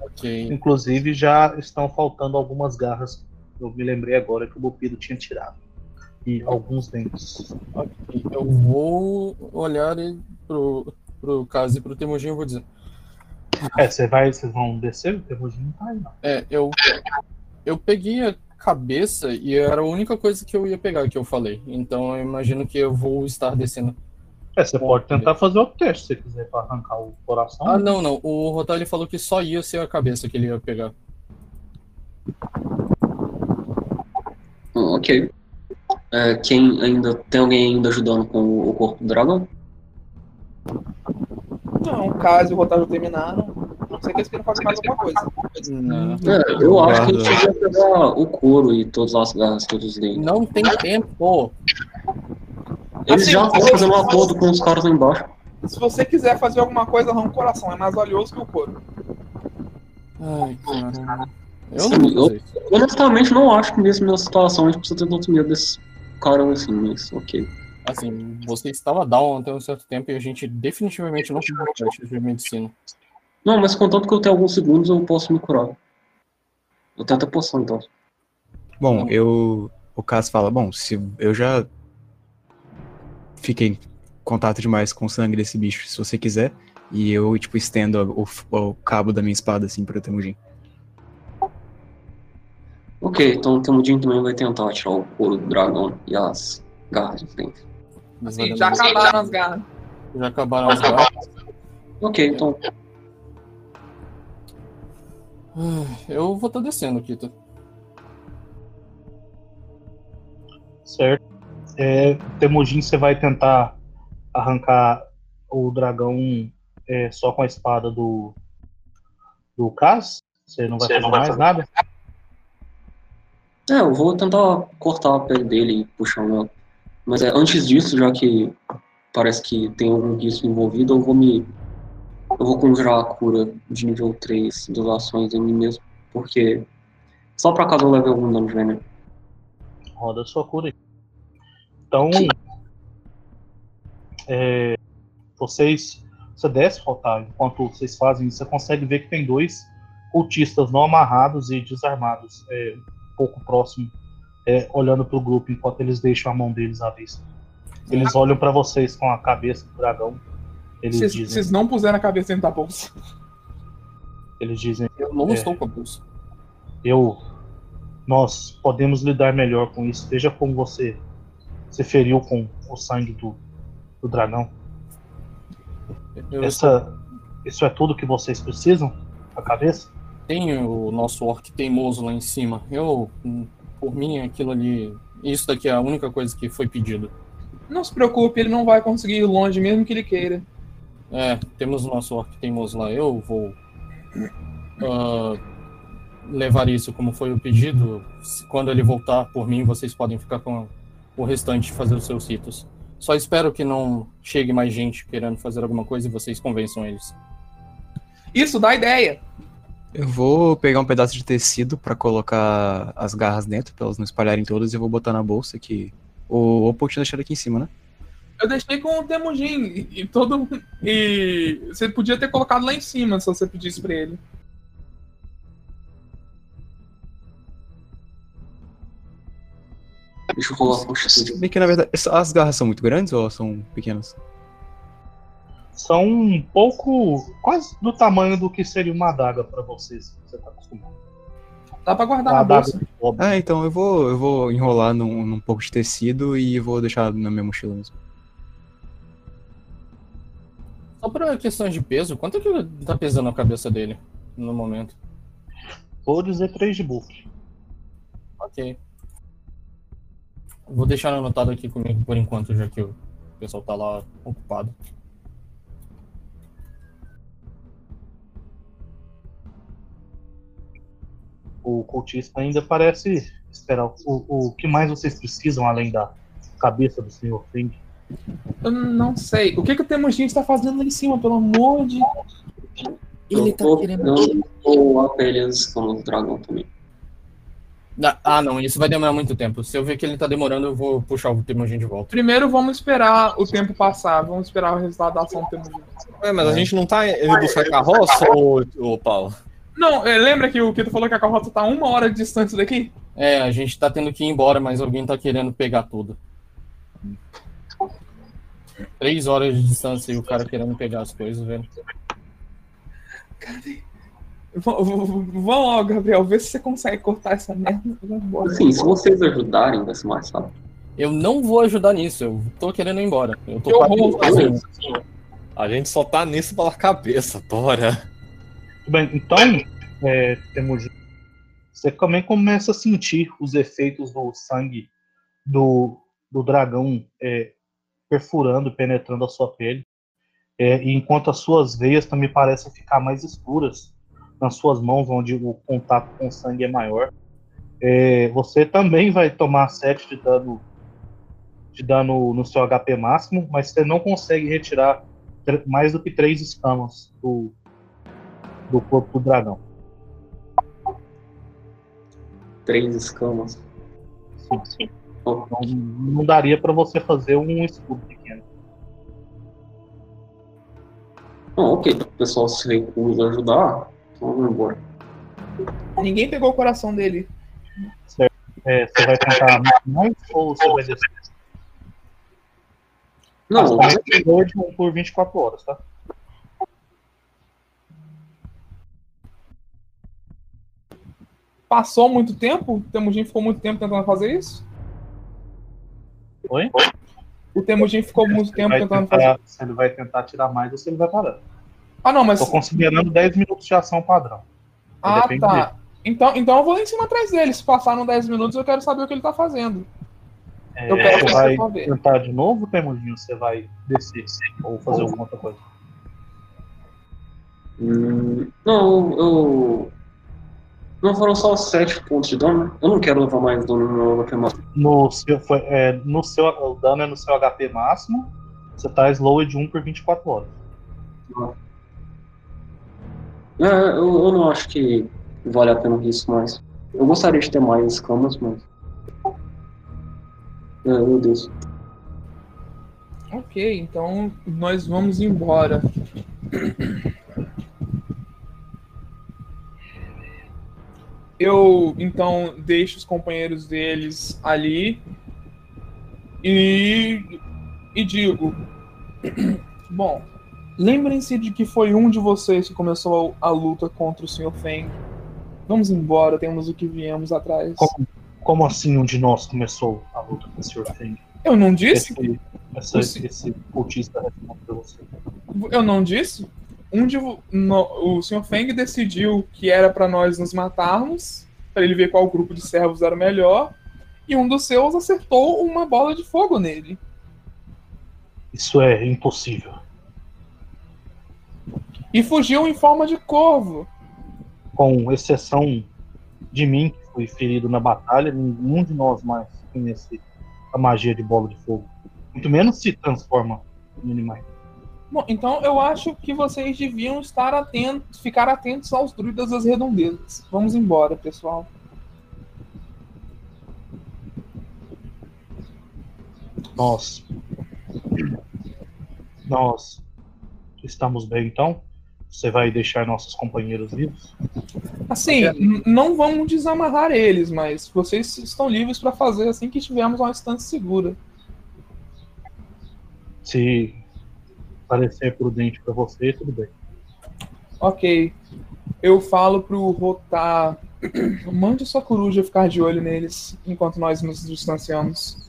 Ok. Inclusive já estão faltando algumas garras. Eu me lembrei agora que o Bupido tinha tirado. E alguns dentes. ok. Eu vou olhar pro, pro caso e pro Temujin e vou dizer. É, você vai, vocês vão descer? O Temujin não tá aí, não. É, eu, eu peguei a cabeça e era a única coisa que eu ia pegar que eu falei. Então eu imagino que eu vou estar descendo. É, você pode tentar fazer outro teste se você quiser para arrancar o coração. Ah, não, não. O Rotal ele falou que só ia ser a cabeça que ele ia pegar. Hum, ok. É, quem ainda. Tem alguém ainda ajudando com o, corpo do dragão? Não, caso o Rotário terminaram, a não sei que eles queiram fazer mais alguma coisa. Não. É, eu acho que a gente Guarda. devia pegar o couro e todas as garras que eles dentes. Não tem tempo. Eles Assim, já estão se- fazendo um acordo com os caras lá embaixo. Se você quiser fazer alguma coisa, arranca o coração. É mais valioso que o couro. Ai, caramba. Eu Sim, não eu-. Honestamente, não acho que mesmo nessa situação a gente precisa ter tanto medo desse cara assim, mas ok. Assim, você estava down até um certo tempo e a gente definitivamente não tem testes de medicina. Não, mas contanto que eu tenho alguns segundos, eu posso me curar. Eu tenho até poção, então. Bom, eu. O Cass fala, bom, se eu já fiquei em contato demais com o sangue desse bicho, se você quiser. E eu, tipo, estendo o, o cabo da minha espada, assim, pra Temujin. Ok, então o Temudin também vai tentar tirar o couro do dragão e as garras de frente. Assim, já acabaram as garras. Já acabaram as garras. Ok, então. Ah, Eu vou estar descendo, Kita. Certo. É, Temujin, você vai tentar arrancar o dragão é, só com a espada do do Cas? Você não vai Você fazer não vai mais fazer. nada? É, eu vou tentar cortar a pele dele e puxar ela. Mas é, antes disso, já que parece que tem algum risco envolvido, eu vou me. Eu vou conjurar a cura de nível 3 das ações em mim mesmo. Porque. Só pra caso eu leve algum dano de veneno. Roda a sua cura aí. Então, é, vocês, você desce, Rotar, enquanto vocês fazem isso, você consegue ver que tem dois cultistas não amarrados e desarmados, é, um pouco próximo, é, olhando para o grupo enquanto eles deixam a mão deles à vista. Eles olham para vocês com a cabeça do dragão. Eles Vocês dizem, vocês não puseram a cabeça dentro da bolsa. eles dizem, Eu não É. estou com a bolsa. eu, nós podemos lidar melhor com isso. Veja como você se feriu com o sangue do, do dragão. Eu Essa, isso é tudo que vocês precisam? A cabeça? tenho o nosso orc teimoso lá em cima. Eu, por mim, aquilo ali. Isso daqui é a única coisa que foi pedido. Não se preocupe, ele não vai conseguir ir longe, mesmo que ele queira. É, temos o nosso orc teimoso lá. Eu vou ah, levar isso como foi o pedido. Quando ele voltar por mim, vocês podem ficar com o restante fazer os seus ritos. Só espero que não chegue mais gente querendo fazer alguma coisa e vocês convençam eles. Isso, dá ideia. Eu vou pegar um pedaço de tecido pra colocar as garras dentro, pra elas não espalharem todas, e eu vou botar na bolsa que o Opal tinha deixado aqui em cima, né? Eu deixei com o Temujin e, e todo. E você podia ter colocado lá em cima se você pedisse pra ele. Deixa eu a constituição. Bem que, na verdade, as garras são muito grandes ou são pequenas? São um pouco, quase do tamanho do que seria uma adaga para vocês. Você tá acostumado. Dá pra guardar Uma na adaga bolsa. cobre. Ah, então eu vou, eu vou enrolar num, num pouco de tecido e vou deixar na minha mochila mesmo. Só para questões de peso, quanto é que tá pesando a cabeça dele no momento? Vou dizer 3 de buff. Ok. Vou deixar anotado aqui comigo por enquanto, já que o pessoal tá lá ocupado. O cultista ainda parece esperar. O, o que mais vocês precisam além da cabeça do Sr. Feng? Eu não sei. O que, que o Temujin está fazendo lá em cima, pelo amor de. Ele eu tá vou, querendo. Eu vou apenas como dragão também. Ah, não, isso vai demorar muito tempo. Se eu ver que ele tá demorando, eu vou puxar o Temujin de volta. Primeiro vamos esperar o tempo passar. Vamos esperar o resultado da ação do Temujin. Ué, mas a gente não tá indo buscar a carroça, ô, ô Paulo? Não, é, lembra que o Kito falou que a carroça tá uma hora de distância daqui? É, a gente tá tendo que ir embora, mas alguém tá querendo pegar tudo. Três horas de distância e o cara querendo pegar as coisas, velho. V- v- Vamos logo, Gabriel, vê se você consegue cortar essa merda. Assim, se vocês ajudarem, vai ser mais fácil. Eu não vou ajudar nisso, eu tô querendo ir embora. Eu tô horror, fazendo. A gente só tá nisso pela cabeça, bora. Bem, então, é, Temujin, você também começa a sentir os efeitos do sangue do, do dragão é, perfurando, penetrando a sua pele. É, e enquanto as suas veias também parecem ficar mais escuras nas suas mãos, onde o contato com o sangue é maior. É, você também vai tomar 7 de dano, de dano no seu HP máximo, mas você não consegue retirar mais do que 3 escamas do, do corpo do dragão. Três escamas. Sim, sim. Não, não daria para você fazer um escudo pequeno. Não, ok, o pessoal se recusa a ajudar, vamos embora. Ninguém pegou o coração dele. É, você vai tentar mais ou você vai descer? Não, de um por 24 horas, tá? Passou muito tempo? O Temujin ficou muito tempo tentando fazer isso? Oi? O Temujin ficou muito Você tempo tentando fazer. tentar, se ele vai tentar tirar mais ou se ele vai parar. Ah, não, mas. Tô considerando 10 minutos de ação padrão. Ah, depende tá. Então, então eu vou lá em cima atrás dele. Se passaram 10 minutos, eu quero saber o que ele tá fazendo. É, Eu quero você vai você ver. tentar de novo, Temudinho? Você vai descer ou fazer alguma outra coisa? Hum, não, eu. Não foram só sete pontos de dano? Eu não quero levar mais dano no meu HP máximo. No seu, foi, é, no seu, o dano é no seu HP máximo. Você tá slow de 1 por 24 horas. É, eu, eu não acho que vale a pena isso mais. Eu gostaria de ter mais escamas, mas. É, meu Deus. Ok, então nós vamos embora. Eu então deixo os companheiros deles ali e, e digo: Bom, lembrem-se de que foi um de vocês que começou a, a luta contra o Sr. Feng. Vamos embora, temos o que viemos atrás. Como, como assim um de nós começou a luta com o Sr. Feng? Eu não disse? Esse, essa, esse cultista você. Eu não disse? Um de, no- o Sr. Feng decidiu que era pra nós nos matarmos, pra ele ver qual grupo de servos era o melhor, e um dos seus acertou uma bola de fogo nele. Isso é impossível. E fugiu em forma de corvo. Com exceção de mim, que fui ferido na batalha, nenhum de nós mais conhece a magia de bola de fogo. Muito menos se transforma em animais. Bom, então eu acho que vocês deviam estar atentos, ficar atentos aos druidas das redondezas. Vamos embora, pessoal. Nós. Nós estamos bem então? Você vai deixar nossos companheiros vivos? Assim, não vamos desamarrar eles, mas vocês estão livres para fazer assim que tivermos uma distância segura. Se parecer prudente para você, tudo bem. Ok. Eu falo pro Rotar. Mande sua coruja ficar de olho neles enquanto nós nos distanciamos.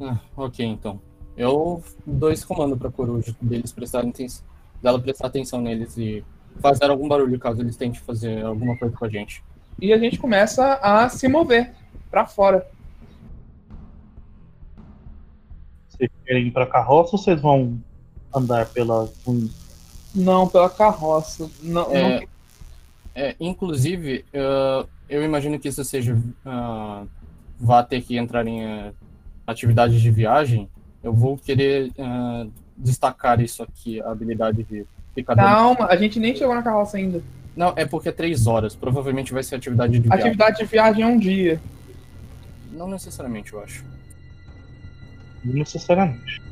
Ah, ok, então. Eu dou esse comando pra coruja deles prestarem atenção. Dela prestar atenção neles e fazer algum barulho caso eles tentem fazer alguma coisa com a gente. E a gente começa a se mover pra fora. Vocês querem ir pra carroça ou vocês vão andar pela? Não, pela carroça. Não, É, não- é, inclusive, eh, eu imagino que isso seja. ah, vá ter que entrar em eh, atividades de viagem. Eu vou querer ah, destacar isso aqui, a habilidade de ficar dando. Calma, a gente nem chegou na carroça ainda. Não, é porque é três horas. Provavelmente vai ser atividade de viagem. Atividade de viagem é um dia. Não necessariamente, eu acho. Não necessariamente.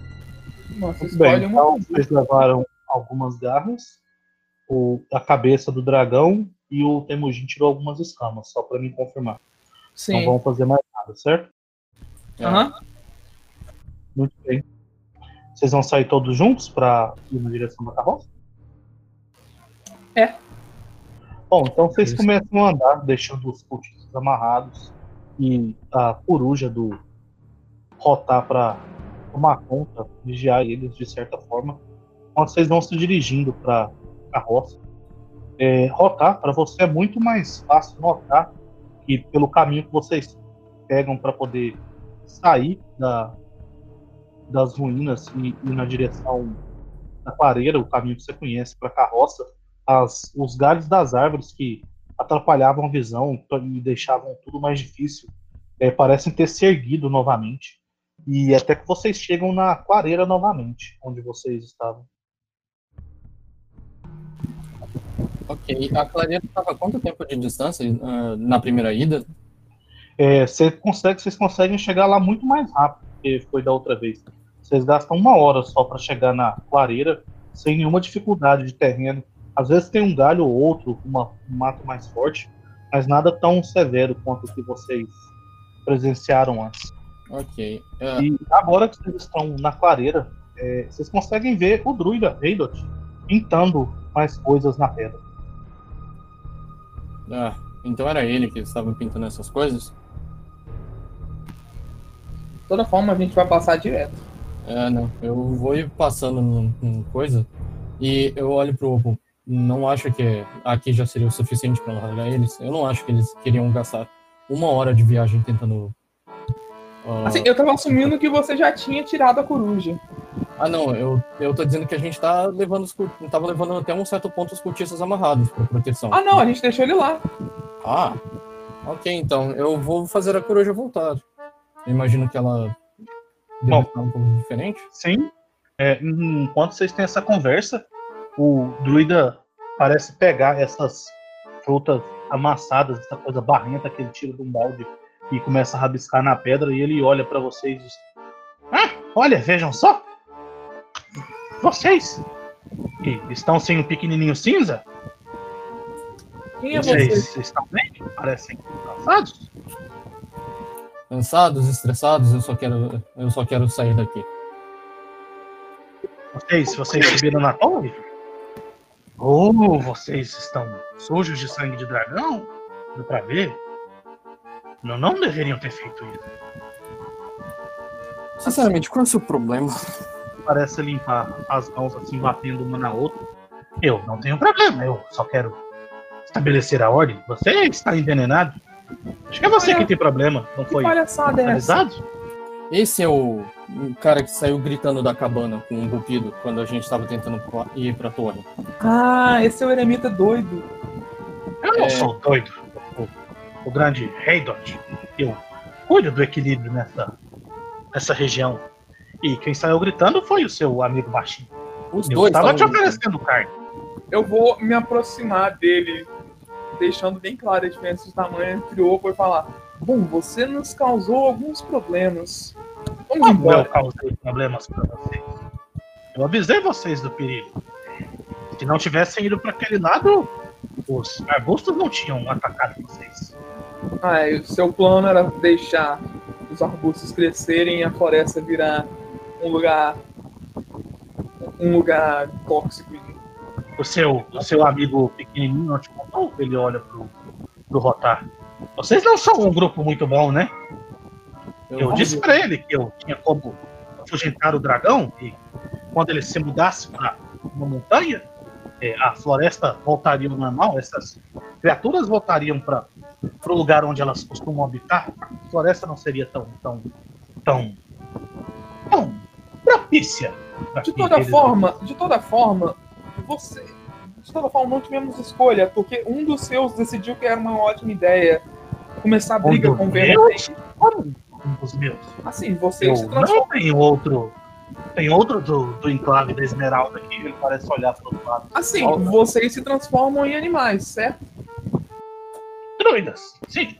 Nossa, bem, então vocês levaram algumas garras, o, a cabeça do dragão e o Temujin tirou algumas escamas, só pra me confirmar. Não Sim. vão fazer mais nada, certo? É. Aham. Muito bem. Vocês vão sair todos juntos pra ir na direção da carroça? É. Bom, então vocês Isso. começam a andar, deixando os cultistas amarrados e a coruja do rotar para tomar conta, vigiar eles de certa forma, quando vocês vão se dirigindo para carroça. É, rotar para você é muito mais fácil notar que pelo caminho que vocês pegam para poder sair da, das ruínas e ir na direção da clareira, o caminho que você conhece para carroça, as, os galhos das árvores que atrapalhavam a visão e deixavam tudo mais difícil é, parecem ter se erguido novamente. E até que vocês chegam na clareira novamente, onde vocês estavam. Ok. A clareira estava a quanto tempo de distância ah, na primeira ida? É, você consegue, vocês conseguem chegar lá muito mais rápido que foi da outra vez. Vocês gastam uma hora só para chegar na clareira, sem nenhuma dificuldade de terreno. Às vezes tem um galho ou outro, uma, um mato mais forte, mas nada tão severo quanto o que vocês presenciaram antes. Ok. Ah, E agora que vocês estão na clareira, é, vocês conseguem ver o druida Heidot pintando mais coisas na pedra. ah, então era ele que estava pintando essas coisas? De toda forma, a gente vai passar direto. É, não. Eu vou ir passando coisa e eu olho pro Oppo. Não acho que aqui já seria o suficiente para largar eles. Eu não acho que eles queriam gastar uma hora de viagem tentando. ah, Assim, eu tava assumindo que você já tinha tirado a coruja. Ah, não. Eu, eu tô dizendo que a gente tá levando os tava levando até um certo ponto os cultistas amarrados para proteção. Ah, não, a gente deixou ele lá. Ah, ok, então eu vou fazer a coruja voltar. Eu imagino que ela deve Bom. estar um pouco diferente. Sim. É, enquanto vocês têm essa conversa, o druida parece pegar essas frutas amassadas, essa coisa barrenta que ele tira de um balde e começa a rabiscar na pedra e ele olha pra vocês e diz: Ah, olha, vejam só! Vocês que estão sem o pequenininho cinza? Quem é Vocês você? estão bem? Parecem cansados? Cansados, estressados, eu só quero, eu só quero sair daqui. Vocês, vocês subiram na torre? Oh, vocês estão sujos de sangue de dragão? Dá pra ver? Não, não deveriam ter feito isso. Sinceramente, qual é o seu problema? Parece limpar as mãos assim, batendo uma na outra. Eu não tenho problema, eu só quero estabelecer a ordem. Você está envenenado. Acho que é você Olha, que tem problema, não Que foi palhaçada é essa? Esse é o o cara que saiu gritando da cabana com um rupido quando a gente estava tentando ir pra torre. Ah, esse é o eremita doido. Eu não É. sou doido. O, o grande Rei Dodge. Eu cuido do equilíbrio nessa, nessa região. E quem saiu gritando foi o seu amigo baixinho. Os Eu dois estava estavam te gritando. oferecendo carne. Eu vou me aproximar dele, deixando bem clara a diferença de tamanho entre o Oppo e falar: Bom, você nos causou alguns problemas. Vamos Como eu embora. causei problemas para vocês? Eu avisei vocês do perigo. Se não tivessem ido para aquele lado, os arbustos não tinham atacado vocês. Ah, e o seu plano era deixar os arbustos crescerem e a floresta virar um lugar. um lugar tóxico. O seu, o seu amigo pequenininho não te contou? Ele olha pro, pro Rotar. Vocês não são um grupo muito bom, né? Eu vou- disse pra ele que eu tinha como afugentar o dragão e quando ele se mudasse pra uma montanha, é, a floresta voltaria ao normal, essas criaturas voltariam para o lugar onde elas costumam habitar. A floresta não seria tão tão tão, tão propícia. De toda forma, de toda forma, você. Toda forma, não tivemos escolha, porque um dos seus decidiu que era uma ótima ideia começar a briga Um com o. Como um dos meus? Assim, você Eu se não transforma. tenho outro. Tem outro do, do enclave da Esmeralda aqui, ele parece olhar para outro lado. Assim, Volta. vocês se transformam em animais, certo? Druidas, sim.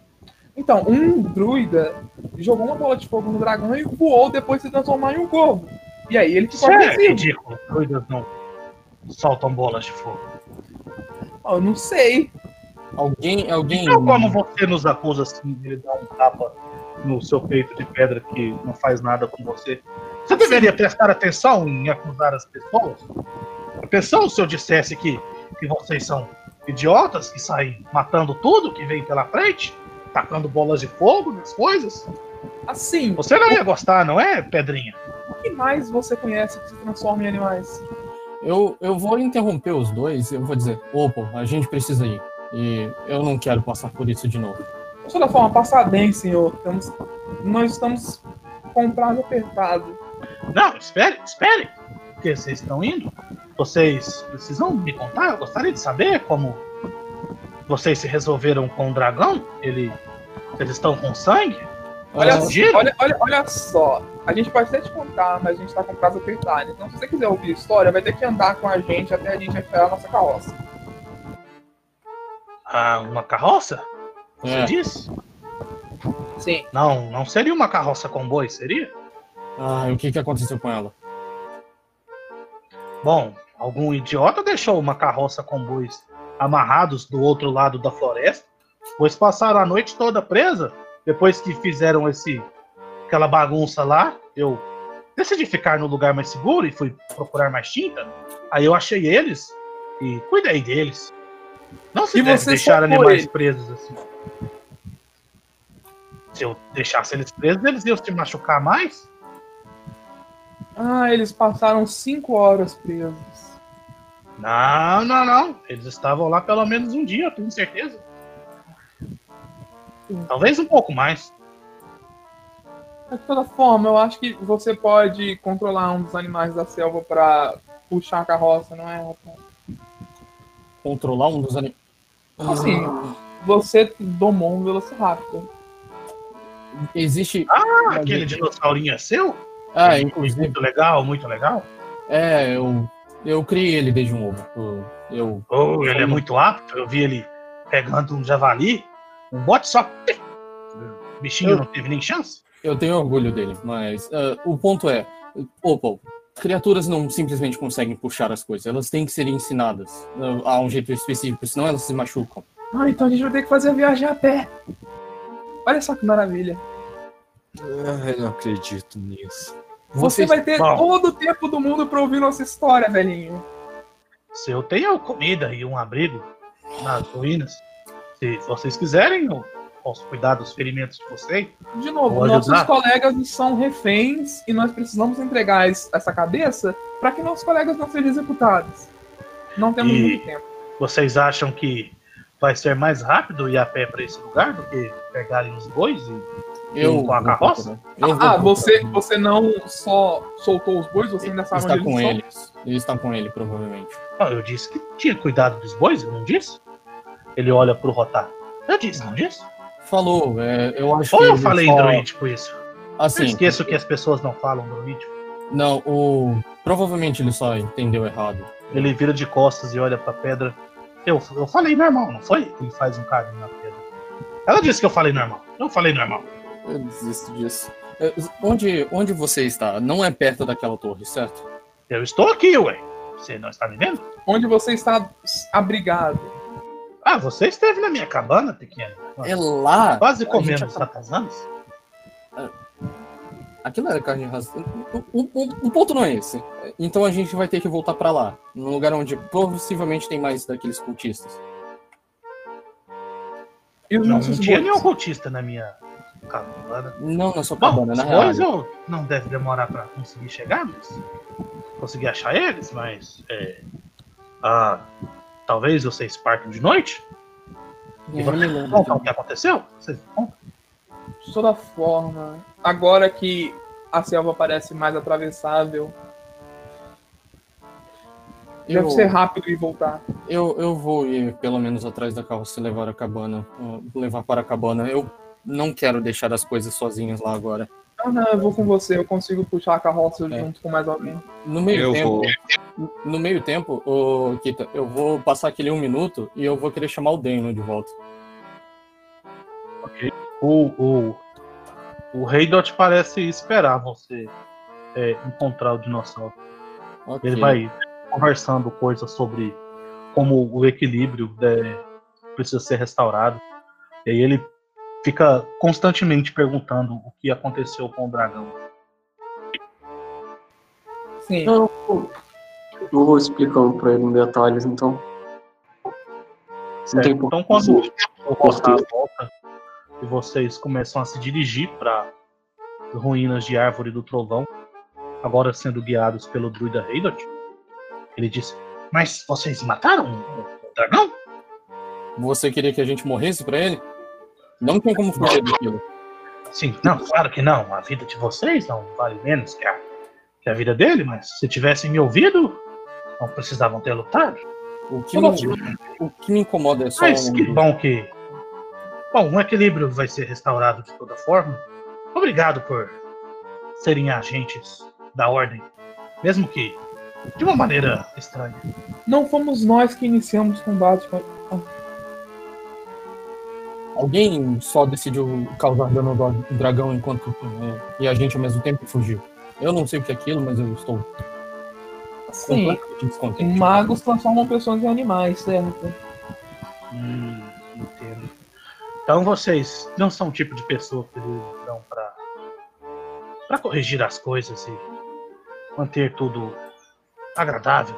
Então, um druida jogou uma bola de fogo no dragão e voou depois se transformar em um corvo. E aí ele ficou Isso é agressivo. ridículo. Druidas não soltam bolas de fogo. Eu não sei. Alguém, alguém. Então, como você nos acusa assim, de ele dar um tapa no seu peito de pedra que não faz nada com você, você deveria prestar atenção em acusar as pessoas? Atenção se eu dissesse que, que vocês são idiotas que saem matando tudo que vem pela frente, tacando bolas de fogo nas coisas. Assim, Você não ia gostar, não é, Pedrinha? o que mais você conhece que se transforma em animais? Eu, eu vou interromper os dois e eu vou dizer, opa, a gente precisa ir. E eu não quero passar por isso de novo. De toda forma, passar bem, senhor. Estamos- nós estamos com o prazo apertado. Não, espere, espere. Porque vocês estão indo. Vocês precisam me contar. Eu gostaria de saber como vocês se resolveram com o dragão. Ele, eles estão com sangue. Olha, olha, olha, olha só, a gente pode até te contar, mas a gente tá com prazo apertado. Então, se você quiser ouvir a história, vai ter que andar com a gente até a gente achar a nossa carroça. Ah, uma carroça? Você É. disse? Sim. Não, não seria uma carroça com boi, seria? Ah, o que, que aconteceu com ela? Bom, algum idiota deixou uma carroça com bois amarrados do outro lado da floresta, pois passaram a noite toda presa. Depois que fizeram esse aquela bagunça lá, eu decidi ficar no lugar mais seguro e fui procurar mais tinta. Aí eu achei eles e cuidei deles. Não se deve deixar animais ele? presos assim. Se eu deixasse eles presos, eles iam se machucar mais. Ah, eles passaram cinco horas presos. Não, não, não. Eles estavam lá pelo menos um dia, eu tenho certeza. Talvez um pouco mais. Mas, De toda forma, eu acho que você pode controlar um dos animais da selva pra puxar a carroça, não é, rapaz? Controlar um dos animais. Assim, você domou um Velociraptor. Existe. Ah, aquele dinossaurinho é seu? Ah, inclusive. Muito legal, muito legal. É, eu. Eu criei ele desde um ovo. Eu. eu Oh, ele é muito apto. Eu vi ele pegando um javali, um bote só. O bichinho Eu- não teve nem chance. Eu tenho orgulho dele, mas ah, o ponto é, opa, criaturas não simplesmente conseguem puxar as coisas, elas têm que ser ensinadas ah, a um jeito específico, senão elas se machucam. Ah, então a gente vai ter que fazer a viagem a pé. Olha só que maravilha. Ai, não acredito nisso. Você Vocês- vai ter Bom. todo o tempo do mundo pra ouvir nossa história, velhinho. Se eu tenho comida e um abrigo nas ruínas, se vocês quiserem, eu posso cuidar dos ferimentos de vocês. De novo, nossos colegas são reféns e nós precisamos entregar es- essa cabeça para que nossos colegas não sejam executados. Não temos E- muito tempo. Vocês acham que vai ser mais rápido ir a pé para esse lugar do que pegarem os bois? E... Eu Com a carroça? Ah, você, você não só soltou os bois, você ainda sabe está onde com eles eles. Ele está com ele, provavelmente. Ah, eu disse que tinha cuidado dos bois, eu não disse? Ele olha pro Rotar. Eu disse, não disse? Falou, é, eu acho Ou que. eu falei só- druídico isso? Eu Assim, esqueço que as pessoas não falam druídico. não, o. Provavelmente ele só entendeu errado. Ele vira de costas e olha pra pedra. Eu, eu falei normal, não foi? Ele faz um carinho na pedra. Ela disse que eu falei normal. Eu falei normal. Eu desisto disso. Onde, onde você está? Não é perto daquela torre, certo? Eu estou aqui, ué. Você não está me vendo? Onde você está abrigado. Ah, você esteve na minha cabana, pequeno. É lá. Quase comendo os ratazanos. Aquilo era carne rasa. O, o- o ponto não é esse. Então a gente vai ter que voltar pra lá. Num lugar onde possivelmente tem mais daqueles cultistas. E os Não, nossos não tinha bois? nenhum cultista na minha cabana. Não na sua Bom, cabana, na real. eu não deve demorar pra conseguir chegar, mas conseguir achar eles, mas é, ah, talvez vocês partam de noite. E Eu me vocês lembro. contam o que aconteceu? Vocês contam? De toda forma, agora que a selva parece mais atravessável, Eu, deve ser rápido e voltar. eu, eu vou ir pelo menos atrás da carroça e levar a cabana. uh, levar para a cabana. Eu não quero deixar as coisas sozinhas lá agora. Ah, não, eu vou com você, eu consigo puxar a carroça É. junto com mais alguém. No meio Eu tempo, vou. no meio tempo, ô, Kita, eu vou passar aquele um minuto e eu vou querer chamar o Dano de volta. O, o, o Rei Dot parece esperar você é, encontrar o dinossauro. Ok. Ele vai conversando coisas sobre como o equilíbrio é, precisa ser restaurado. E aí ele fica constantemente perguntando o que aconteceu com o dragão. Sim. Eu vou explicando pra ele em detalhes, então. Então quando o Rotar volta e vocês começam a se dirigir para ruínas de Árvore do Trovão, agora sendo guiados pelo druida Heidot, ele diz: Mas vocês mataram o dragão? Você queria que a gente morresse pra ele? Não tem como fugir daquilo. Sim, não, claro que não. A vida de vocês não vale menos que a, que a vida dele, mas se tivessem me ouvido, não precisavam ter lutado. O que me, o que me incomoda é só. Mas um- que bom que. Bom, um equilíbrio vai ser restaurado de toda forma. Obrigado por serem agentes da ordem, mesmo que de uma maneira estranha. Não fomos nós que iniciamos o combate. mas- Alguém só decidiu causar dano ao dragão enquanto é, e a gente ao mesmo tempo fugiu. Eu não sei o que é aquilo, mas eu estou Sim, magos transformam pessoas em animais, certo? Hum, entendo. Então vocês não são o tipo de pessoa que dão pra, pra corrigir as coisas e manter tudo agradável,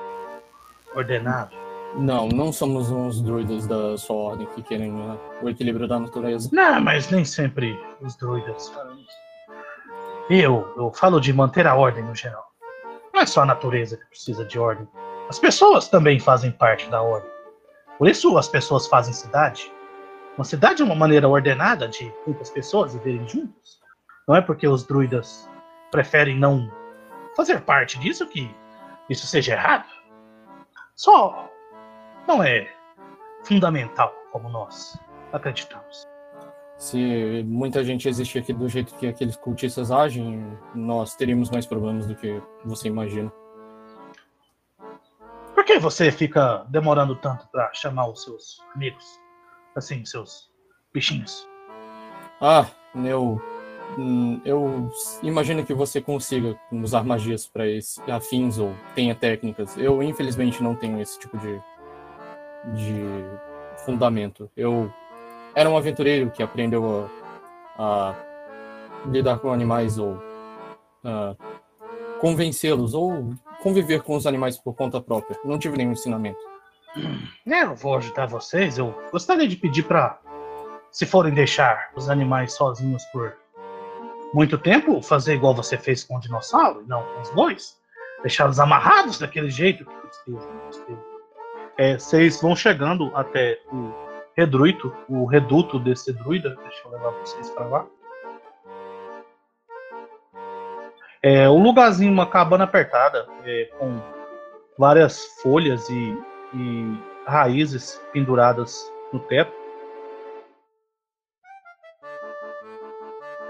ordenado. Não, não somos uns druidas da sua ordem que querem né, o equilíbrio da natureza. Não, mas nem sempre os druidas. Eu, eu falo de manter a ordem no geral. Não é só a natureza que precisa de ordem. As pessoas também fazem parte da ordem. Por isso as pessoas fazem cidade. Uma cidade é uma maneira ordenada de muitas pessoas viverem juntas. Não é porque os druidas preferem não fazer parte disso que isso seja errado. Só não é fundamental como nós acreditamos. Se muita gente existir aqui do jeito que aqueles cultistas agem, nós teríamos mais problemas do que você imagina. Por que você fica demorando tanto pra chamar os seus amigos? Assim, seus bichinhos. Ah, eu. hum, Eu imagino que você consiga usar magias para afins ou tenha técnicas. Eu, infelizmente, não tenho esse tipo de, de fundamento. Eu era um aventureiro que aprendeu a, a lidar com animais ou convencê-los ou conviver com os animais por conta própria. Não tive nenhum ensinamento. É, eu vou ajudar vocês. Eu gostaria de pedir pra, se forem deixar os animais sozinhos por muito tempo, fazer igual você fez com o dinossauro, e não com os bois. Deixá-los amarrados daquele jeito. Que tristeza. É, vocês vão chegando até o redruito, o reduto desse druida. Deixa eu levar vocês pra lá. É um lugarzinho, uma cabana apertada, é, com várias folhas e, e raízes penduradas no teto.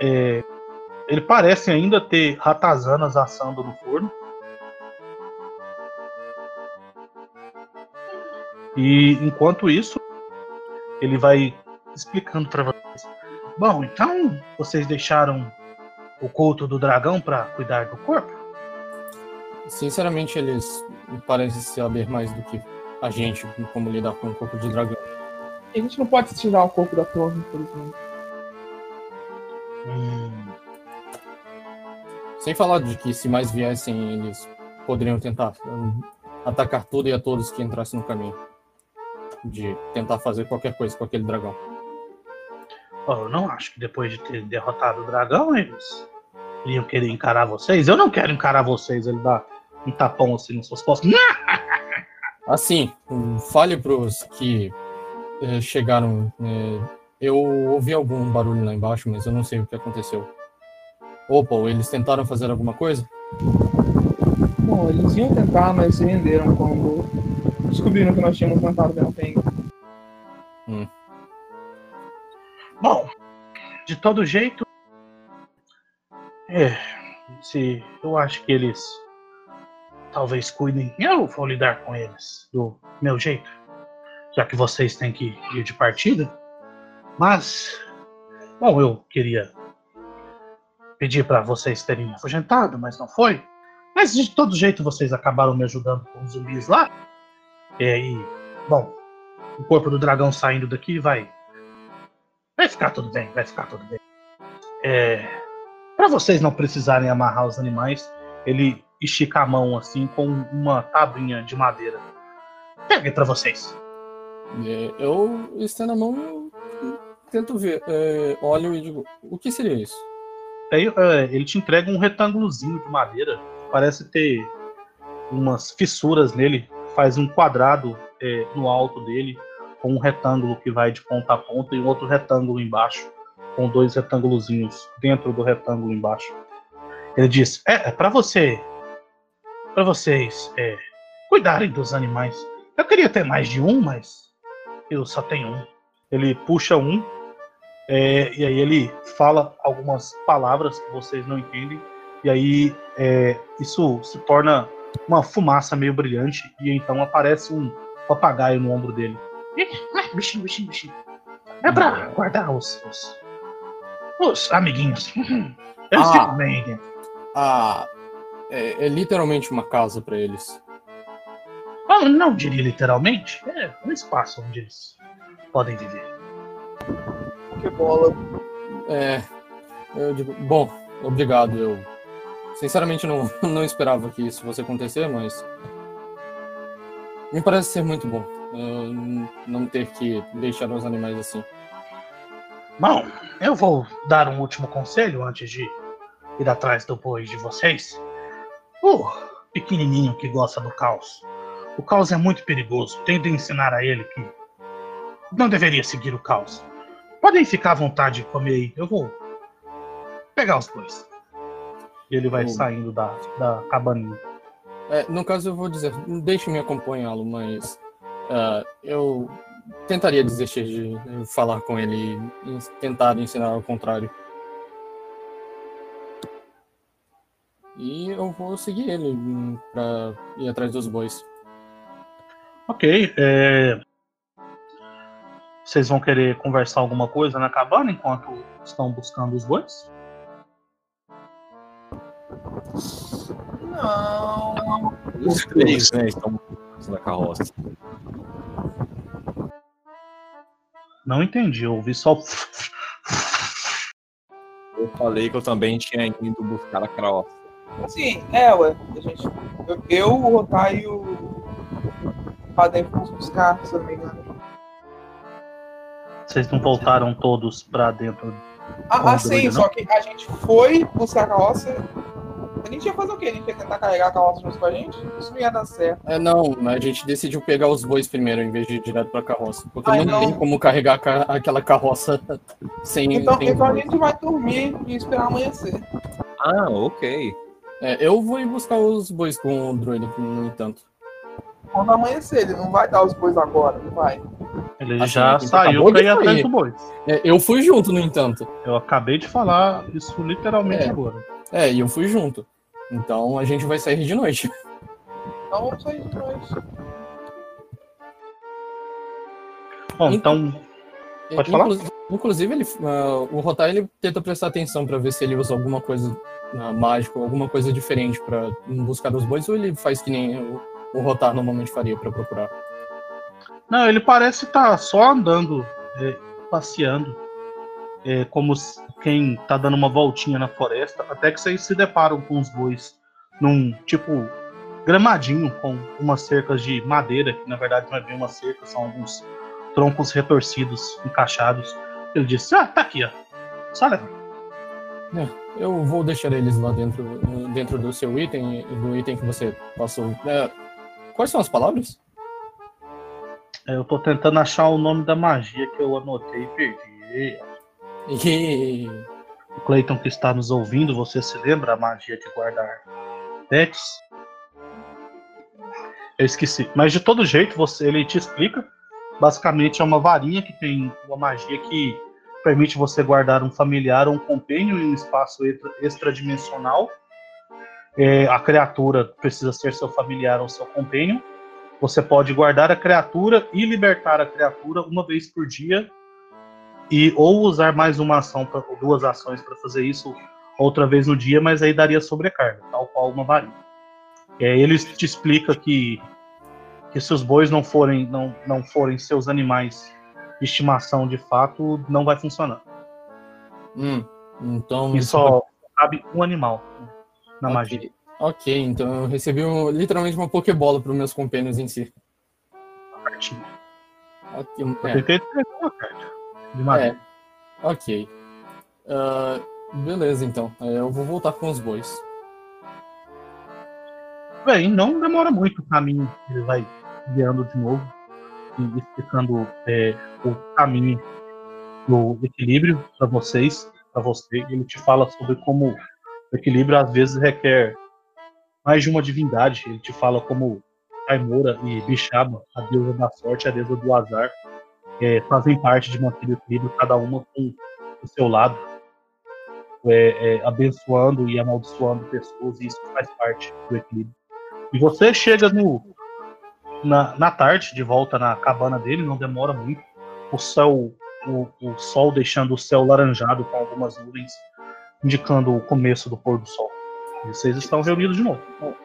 É, ele parece ainda ter ratazanas assando no forno. E enquanto isso, ele vai explicando para vocês. Bom, então vocês deixaram o culto do dragão para cuidar do corpo? Sinceramente, eles parecem saber mais do que a gente como lidar com o corpo de dragão. A gente não pode tirar o corpo da torre, infelizmente. Hum, Sem falar de que se mais viessem, eles poderiam tentar hum, atacar tudo e a todos que entrassem no caminho. De tentar fazer qualquer coisa com aquele dragão. Bom, eu não acho que depois de ter derrotado o dragão, eles iriam querer encarar vocês. Eu não quero encarar vocês. Ele dá um tapão assim nas suas costas. Assim, fale pros que eh, chegaram. eh, eu ouvi algum barulho lá embaixo, mas eu não sei o que aconteceu. Opa, eles tentaram fazer alguma coisa? Bom, eles iam tentar, mas se renderam quando descobriram que nós tínhamos plantado Belém. Bom, de todo jeito, é, se eu acho que eles talvez cuidem, eu vou lidar com eles do meu jeito, já que vocês têm que ir de partida. Mas, bom, eu queria pedir para vocês terem afugentado, mas não foi. Mas de todo jeito vocês acabaram me ajudando com os zumbis lá. É, e, bom, o corpo do dragão saindo daqui vai Vai ficar tudo bem, vai ficar tudo bem. É, para vocês não precisarem amarrar os animais, ele estica a mão assim com uma tabinha de madeira. Pegue para vocês. Eh, eu estendo a mão e tento ver. Eh, olho e digo: o que seria isso? Aí é, ele te entrega um retângulozinho de madeira. Parece ter umas fissuras nele. Faz um quadrado é, no alto dele, com um retângulo que vai de ponta a ponta e um outro retângulo embaixo, com dois retângulozinhos dentro do retângulo embaixo. Ele diz: É, é para você, para vocês é, cuidarem dos animais. Eu queria ter mais de um, mas eu só tenho um. Ele puxa um é, e aí ele fala algumas palavras que vocês não entendem e aí é, isso se torna uma fumaça meio brilhante e então aparece um papagaio no ombro dele. Ah, Bichinho, bichinho, bichinho. É pra guardar os, os, os amiguinhos. Eles Ah. ficam bem dentro. Ah, é, é literalmente uma casa para eles. Eu não diria literalmente, é um espaço onde eles podem viver. Que bola. É, eu digo: bom, obrigado. Eu sinceramente não, não esperava que isso fosse acontecer, mas me parece ser muito bom eh, não ter que deixar os animais assim. Bom, eu vou dar um último conselho antes de ir atrás do boi de vocês. O pequenininho que gosta do caos. O caos é muito perigoso. Tento ensinar a ele que não deveria seguir o caos. Podem ficar à vontade de comer aí. Eu vou pegar os bois. E ele vai Oh. saindo da, da cabaninha. É, no caso, eu vou dizer, deixe-me acompanhá-lo, mas ah, eu tentaria desistir de falar com ele e tentar ensinar ao contrário. E eu vou seguir ele hum, pra ir atrás dos bois. Ok. é, Vocês vão querer conversar alguma coisa na cabana enquanto estão buscando os bois? Não. Os três, né, estão na carroça. Não entendi, eu ouvi só. o Eu falei que eu também tinha ido buscar a carroça. Sim, é, ué. A gente, eu, eu, o Rotai e o fomos buscar, se eu não me engano. Vocês não voltaram todos pra dentro. Ah, ah, sim, só que a gente foi buscar a carroça. A gente ia fazer o quê? A gente ia tentar carregar a carroça junto com a gente? Isso não ia dar certo. É, não, mas a gente decidiu pegar os bois primeiro em vez de ir direto pra carroça. Porque Ah, não então- tem como carregar ca- aquela carroça sem. Então, sem então a gente vai dormir e esperar amanhecer. Ah, ok. É, eu vou ir buscar os bois com o druida, no entanto. Quando amanhecer, ele não vai dar os bois agora, não vai. Ele Assim, já ele saiu pra ir atrás do boi. É, eu fui junto, no entanto. Eu acabei de falar isso literalmente É. agora. É, e eu fui junto. Então a gente vai sair de noite. Então vamos sair de noite. Bom, então. Pode falar? Inclu- Inclusive, ele, ah, o Rotai ele tenta prestar atenção pra ver se ele usa alguma coisa ah, mágica, alguma coisa diferente pra buscar os bois, ou ele faz que nem o, o Rotar normalmente faria pra procurar. Não, ele parece estar só andando, é, passeando. É, como quem tá dando uma voltinha na floresta, até que vocês se deparam com os bois num tipo gramadinho com umas cercas de madeira, que na verdade não é bem uma cerca, são alguns troncos retorcidos, encaixados. Ele disse: Ah, tá aqui, ó. Só leva. Eu vou deixar eles lá dentro, dentro do seu item, do item que você passou. É, quais são as palavras? É, Eu tô tentando achar o nome da magia que eu anotei e perdi. O Clayton que está nos ouvindo, você se lembra a magia de guardar pets? Eu esqueci. Mas de todo jeito, você, ele te explica. Basicamente é uma varinha que tem uma magia que permite você guardar um familiar ou um compênio em um espaço extra- extradimensional. É, a criatura precisa ser seu familiar ou seu compênio. Você pode guardar a criatura e libertar a criatura uma vez por dia e ou usar mais uma ação pra, duas ações para fazer isso outra vez no dia, mas aí daria sobrecarga, tal qual uma varinha. Aí ele te explica que, que se os bois não forem não, não forem seus animais de estimação de fato, não vai funcionar. Hum, então. E só cabe um animal na Ok. magia. Ok, então eu recebi um- literalmente uma Pokébola para os meus companheiros em si. Cartinha. Ok, Eu é. tentei escrever uma carta de magia. É, ok. Ah, beleza, então. É, Eu vou voltar com os bois. Bem, não demora muito o caminho. Ele vai guiando de novo e explicando é, o caminho do equilíbrio para vocês, para você. Ele te fala sobre como o equilíbrio às vezes requer mais de uma divindade. Ele te fala como Taimora e Bishaba, a deusa da sorte a deusa do azar, é, fazem parte de manter o equilíbrio, cada uma com o seu lado, é, é, abençoando e amaldiçoando pessoas, e isso faz parte do equilíbrio. E você chega no na, na tarde, de volta na cabana dele, não demora muito. O céu, o, o sol deixando o céu laranjado com algumas nuvens, indicando o começo do pôr do sol. E vocês estão reunidos de novo.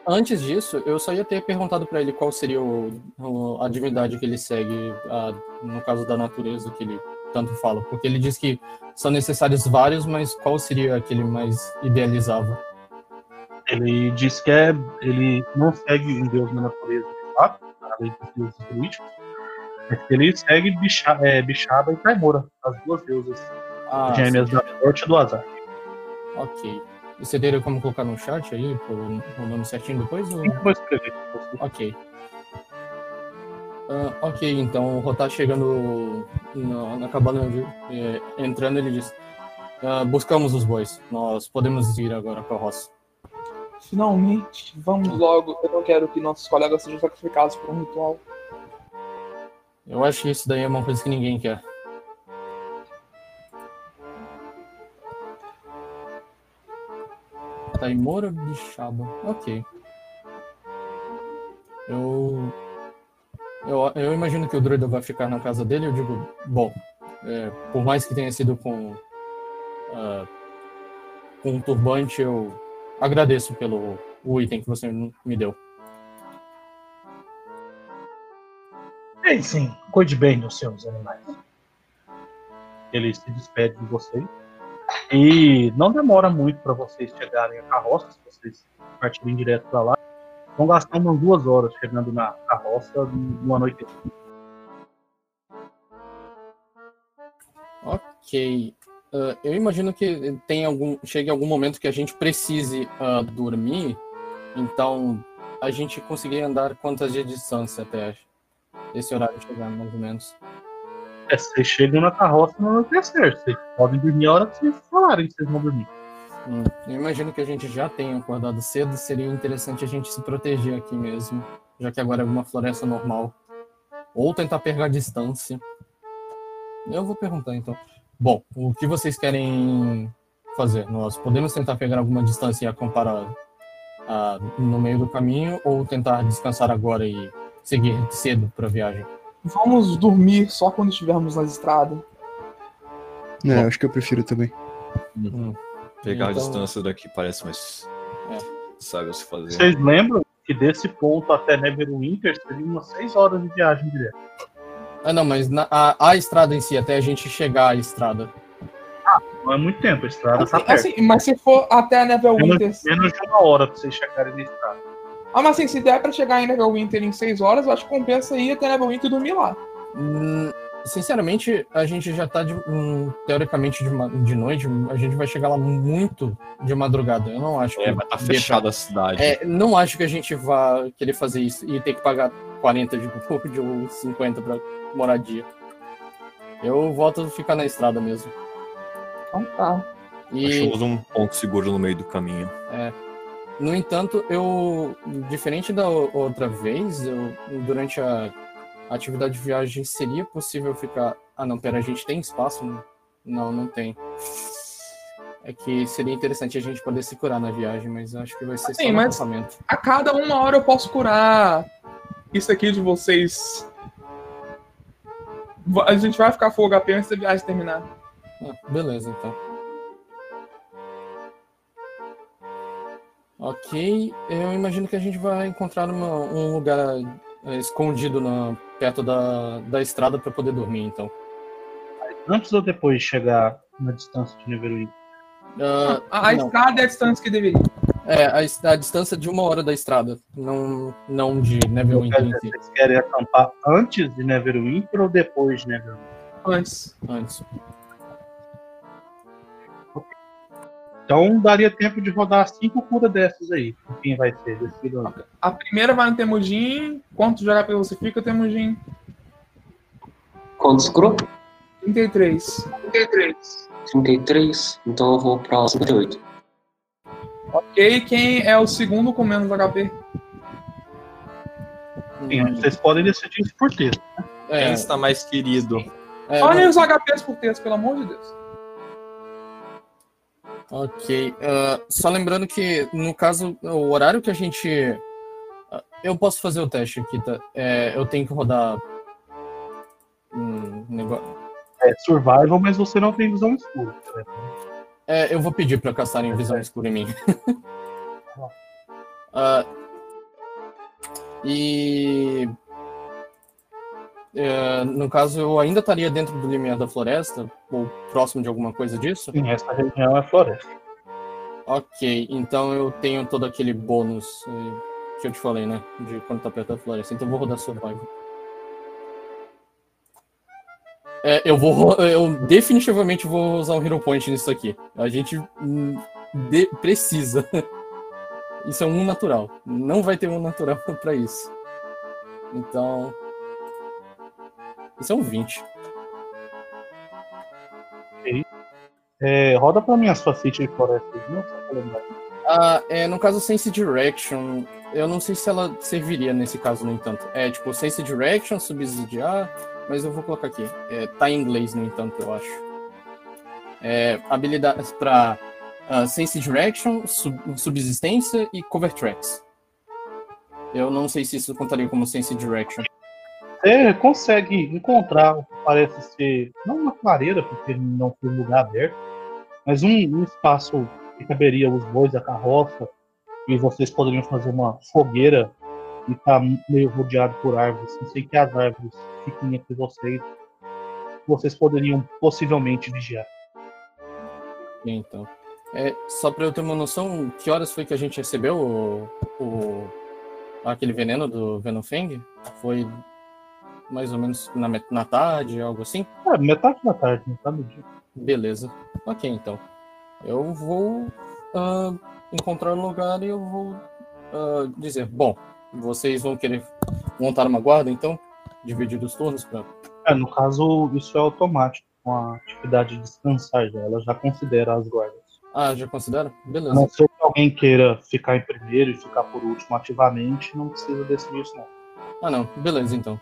Antes disso, eu só ia ter perguntado para ele qual seria o, o- a divindade que ele segue, a- no caso da natureza que ele tanto fala. Porque ele diz que são necessários vários, mas qual seria aquele mais idealizava? Ele diz que é, ele não segue um deus na natureza, de fato, além dos deuses druídicos, que ele segue Bicha, é, Bishaba e Taimora, as duas deusas Ah, gêmeas sim. da sorte e do azar. ok. Você teria como colocar no chat aí, pro- o nome certinho depois? Ou... Vou escrever. Ok. Ah, ok, então o Rotar chegando na, na cabana, de- eh, entrando, ele diz: "Ah, Buscamos os bois, nós podemos ir agora para a roça. Finalmente, vamos logo. Eu não quero que nossos colegas sejam sacrificados por um ritual. Eu acho que isso daí é uma coisa que ninguém quer. Taimora Bixaba. Ok. Eu, eu. Eu imagino que o druida vai ficar na casa dele. Eu digo, bom, é, por mais que tenha sido com. ah, com um turbante, eu agradeço pelo o item que você me deu. Bem, sim, cuide bem dos seus animais. Ele se despede de vocês. E não demora muito para vocês chegarem à carroça, se vocês partirem direto para lá. Vão gastar umas duas horas chegando na carroça no anoitecer. Ok. Ah, eu imagino que tem algum, chegue algum momento que a gente precise ah, dormir, então a gente conseguir andar quantas de distância até esse horário chegar, mais ou menos. É, vocês chegam na carroça no anoitecer. Vocês podem dormir a hora que vocês falarem que vocês vão dormir. Hum, eu imagino que a gente já tenha acordado cedo, seria interessante a gente se proteger aqui mesmo, já que agora é uma floresta normal. Ou tentar pegar distância. Eu vou perguntar então. Bom, o que vocês querem fazer? Nós podemos tentar pegar alguma distância e acampar a- a- no meio do caminho ou tentar descansar agora e seguir cedo para a viagem? Vamos dormir só quando estivermos na estrada. É, acho que eu prefiro também. Pegar a Então- distância daqui parece mais. É. Sabe o que fazer. Vocês lembram que desse ponto até Neverwinter seria umas seis horas de viagem direto. Ah, não, mas na- a, a estrada em si, até a gente chegar à estrada. Não é muito tempo, a estrada tá Assim, perto. assim, mas se for até a Neverwinter. Menos, menos de uma hora pra vocês chegarem na estrada. Ah, mas assim, se der pra chegar em Neverwinter em 6 horas, eu acho que compensa ir até Neverwinter e dormir lá. Hum, sinceramente, a gente já tá de, hum, teoricamente de, de noite, a gente vai chegar lá muito de madrugada. Eu não acho que. É, vai estar dê fechada a cidade. É, não acho que a gente vá querer fazer isso e ter que pagar 40 de de ou 50 pra moradia. Eu volto a ficar na estrada mesmo. Então tá. E, Achamos um ponto seguro no meio do caminho. No entanto, eu, diferente da outra vez, eu, durante a atividade de viagem, seria possível ficar. Ah, não, pera, a gente tem espaço? Não, não, tem. É que seria interessante a gente poder se curar na viagem, mas eu acho que vai ser Sim, só mas- acampamento. A cada uma hora eu posso curar isso aqui de vocês. A gente vai ficar full HP antes da viagem terminar. Ah, beleza, então. Ok, eu imagino que a gente vai encontrar uma- um lugar eh, escondido na- perto da, da estrada para poder dormir, então. Antes ou depois de chegar na distância de Neverwin? Ah, A, a não. estrada é a distância que deveria. É, a, a distância de uma hora da estrada, não, não de Neverwinter em si, Vocês querem acampar antes de Neverwinter ou depois de Neverwinter? Antes. antes. Então daria tempo de rodar cinco cura dessas aí. Quem vai ser? Aí. A primeira vai no Temujin. Quanto de HP você fica, Temujin? Quantos cru? 33. 33. 33. Então eu vou pra 58. Ok, quem é o segundo com menos HP? Sim, vocês podem decidir isso por texto. É, Quem está mais querido? é, Olha não- os HPs por texto, pelo amor de Deus. Ok. ah, só lembrando que, no caso, o horário que a gente. ah, eu posso fazer o teste aqui, tá? É, eu tenho que rodar. Um negócio. É survival, mas você não tem visão escura. né? É, eu vou pedir pra caçarem visão escura em mim. Ah, e. é, no caso, eu ainda estaria dentro do limiar da floresta, ou próximo de alguma coisa disso? Sim, essa região é floresta. Ok, então eu tenho todo aquele bônus eh, que eu te falei, né? De quando tá perto da floresta. Então eu vou rodar survival. É, eu vou. Eu definitivamente vou usar um Hero Point nisso aqui. A gente hum, de- precisa. Isso é um natural. Não vai ter um natural pra isso. Então. Isso é um 20. É, roda pra mim a sua de floresta, não. Ah, é, no caso Sense Direction, eu não sei se ela serviria nesse caso, no entanto. É tipo Sense Direction, subsidiar, mas eu vou colocar aqui. É, tá em inglês, no entanto, eu acho. É, habilidades para Sense Direction, sub- subsistência e Cover Tracks. Eu não sei se isso contaria como Sense Direction. Você consegue encontrar o que parece ser, não uma clareira, porque não foi um lugar aberto, mas um, um espaço que caberia os bois, a carroça, e vocês poderiam fazer uma fogueira e tá meio rodeado por árvores. Não sei que as árvores fiquem entre vocês. Vocês poderiam possivelmente vigiar. Então, é, só para eu ter uma noção, que horas foi que a gente recebeu o, o- aquele veneno do Venomfang? Foi mais ou menos na, na tarde, algo assim? É, metade da tarde, metade do dia. Beleza. Ok, então. Eu vou ah, encontrar um lugar e eu vou ah, dizer, bom, vocês vão querer montar uma guarda, então? Dividir os turnos para É, no caso, isso é automático com a atividade de descansar já. Ela já considera as guardas. Ah, já considera? Beleza. não ser que alguém queira ficar em primeiro e ficar por último ativamente, não precisa decidir isso não. Ah, não. Beleza, então.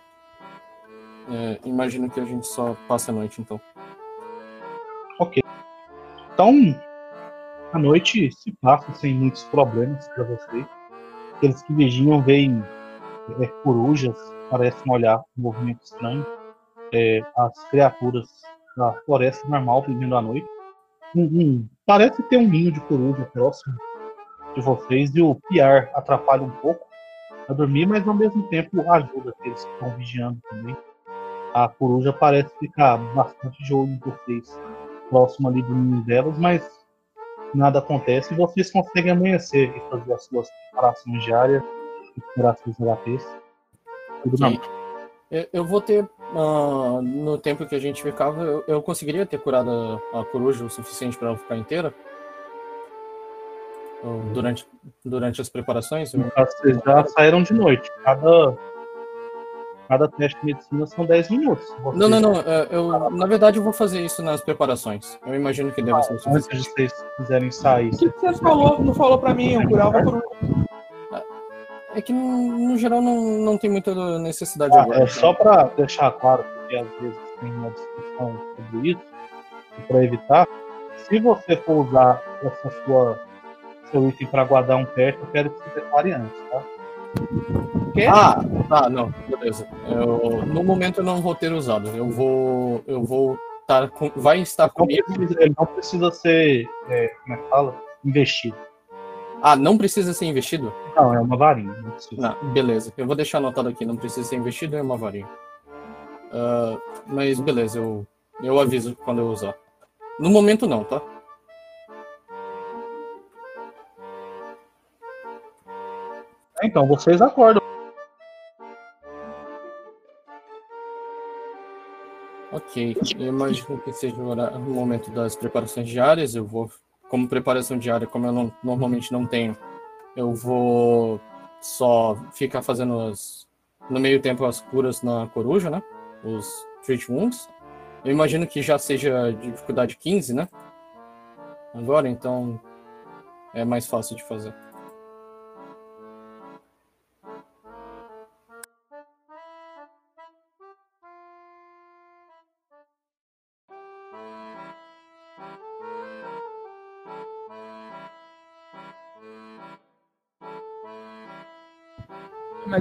É, imagino que a gente só passe a noite, então. Então, a noite se passa sem muitos problemas para vocês. Aqueles que vigiam veem é, corujas, parecem olhar um movimento estranho. É, as criaturas da floresta normal vivendo à noite. Um- um- parece ter um ninho de coruja próximo de vocês e o piar atrapalha um pouco a dormir, mas ao mesmo tempo ajuda aqueles que estão vigiando também. A coruja parece ficar bastante de olho em vocês próximo ali do ninho delas, mas nada acontece e vocês conseguem amanhecer e fazer as suas preparações diárias, recuperar seus HPs. Tudo Ok. Eu, eu vou ter ah, no tempo que a gente ficava, eu, eu conseguiria ter curado a, a coruja o suficiente para ela ficar inteira? Durante, durante as preparações? Vocês já saíram de noite. Cada, cada teste de medicina são 10 minutos. Vocês- Não, não, não. é, Eu, na verdade, eu vou fazer isso nas preparações. Eu imagino que deva ser o Antes de vocês quiserem sair, O que que você falou? Não falou pra mim, eu curava por um. É que, no geral, não, não tem muita necessidade Ah, agora. é só para deixar claro, porque às vezes tem uma discussão sobre isso, para evitar. Se você for usar essa sua seu item para guardar um teste, eu quero que você declare antes? Quê? Ah, tá, não, beleza. Eu, no momento eu não vou ter usado. Eu vou. Eu vou estar com. Vai estar Não comigo. precisa- ele não precisa ser, é, como é que fala? Investido. Ah, não precisa ser investido? Não, é uma varinha. Não precisa. Não, beleza. Eu vou deixar anotado aqui, não precisa ser investido, é uma varinha. Ah, mas beleza, eu, eu aviso quando eu usar. No momento não, tá? Então, vocês acordam. Ok. Eu imagino que seja o momento das preparações diárias. Eu vou, como preparação diária, como eu não- normalmente não tenho, eu vou só ficar fazendo as, no meio tempo as curas na coruja, né? Os treat wounds. Eu imagino que já seja dificuldade 15, né? Agora, então é mais fácil de fazer.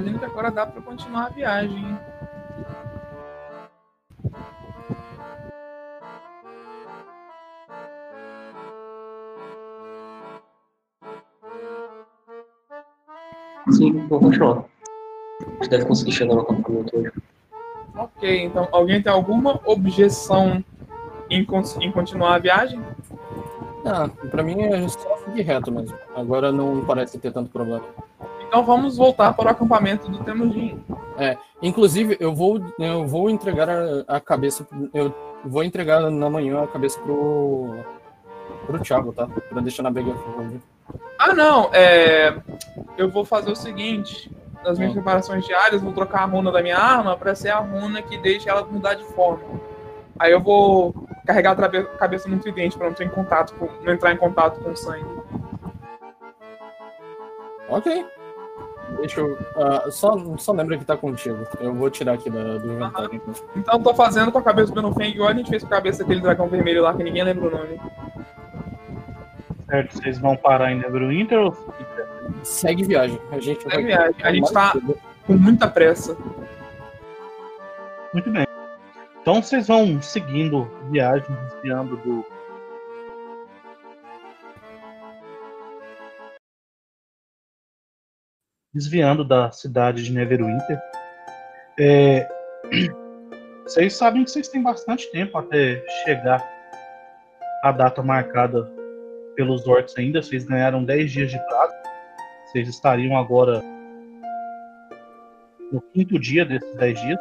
Imagino que agora dá pra continuar a viagem. Sim, vou continuar. A gente deve conseguir chegar no acampamento hoje. Ok, então alguém tem alguma objeção em, em continuar a viagem? Ah, pra mim é só seguir reto mesmo. Agora não parece ter tanto problema. Então vamos voltar para o acampamento do Temujin. Inclusive, eu vou, eu vou entregar a, a cabeça. Eu vou entregar na manhã a cabeça pro. pro Thiago, tá? Pra deixar na Bega. Ah, não, é... eu vou fazer o seguinte: nas minhas Hum. preparações diárias, vou trocar a runa da minha arma para ser a runa que deixa ela mudar de forma. Aí eu vou carregar a cabeça no tridente para não, ter em contato com- não entrar em contato com o sangue. Ok. Deixa eu. ah, só, só lembra que tá contigo. Eu vou tirar aqui da- do inventário. então. Então eu tô fazendo com a cabeça do Benofeng igual a gente fez com a cabeça daquele dragão vermelho lá que ninguém lembra o nome. Certo? Vocês vão parar em Neverwinter ou Segue viagem. A gente Segue viagem. A gente tá-. Com muita pressa. Muito bem. Então vocês vão seguindo viagem, desviando do. Desviando da cidade de Neverwinter. É, Vocês sabem que vocês têm bastante tempo até chegar à data marcada pelos orcs ainda. Vocês ganharam 10 dias de prazo. Vocês estariam agora no quinto dia desses 10 dias.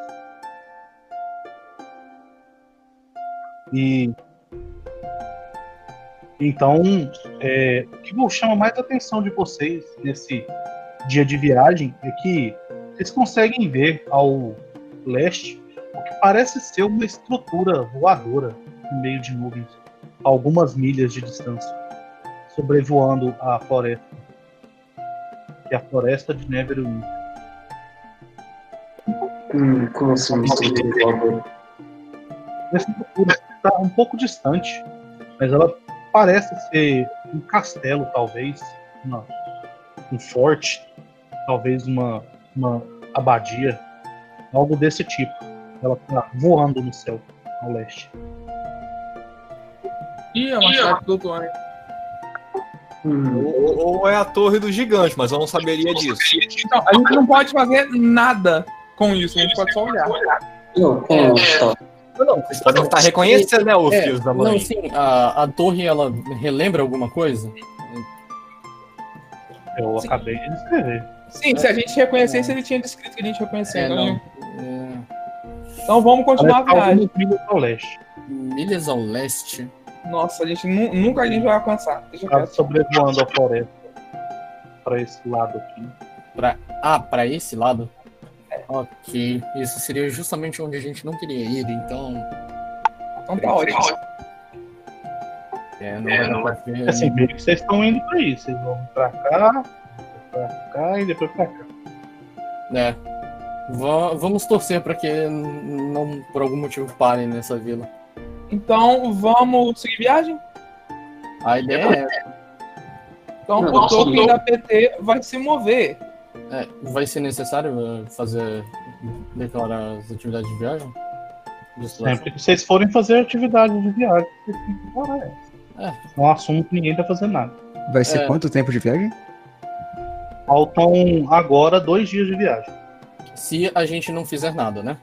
E então, é, o que chama mais a atenção de vocês nesse dia de viagem é que vocês conseguem ver ao leste o que parece ser uma estrutura voadora no meio de nuvens, a algumas milhas de distância, sobrevoando a floresta, que é a floresta de Neverwinter. Hum, como assim, uma estrutura voadora? Essa estrutura está um pouco distante, mas ela parece ser um castelo, talvez, uma- um forte, talvez uma, uma abadia, algo desse tipo. Ela está voando no céu, ao leste. Ih, é uma chave flutuante. Hum, Ou, ou é a torre do gigante, mas eu não saberia disso. Então, a gente não pode fazer nada com isso, a gente pode só olhar. não, como tá? Não, Vocês podem estar reconhecendo, né, ô É, filhos da não, mãe? sim, a, a torre ela relembra alguma coisa? Eu Sim. acabei de descrever. Sim, se a gente reconhecesse, ele tinha descrito que a gente reconheceu. É, então, não. É, Então vamos continuar a Parece viagem. milhas ao leste. Milhas ao leste. Nossa, a gente nu- nunca a gente vai alcançar. Deixa eu Tá sobrevoando a floresta. Pra esse lado aqui. Ah, pra esse lado? Ok. Isso seria justamente onde a gente não queria ir, então. Então tá ótimo. É, não pra ver. Assim, meio que vocês estão indo pra isso. Vocês vão pra cá, pra cá e depois pra cá. É. Va- vamos torcer pra que não, por algum motivo, parem nessa vila. Então vamos seguir viagem? A ideia Então Não, o token da PT vai se mover. é, é, vai ser necessário eh, fazer declarar as atividades de viagem? Sempre que vocês forem fazer atividade de viagem, vocês têm que parar essa. É. Não assumo que ninguém tá fazendo nada. Vai ser É. quanto tempo de viagem? Faltam agora dois dias de viagem. Se a gente não fizer nada, né?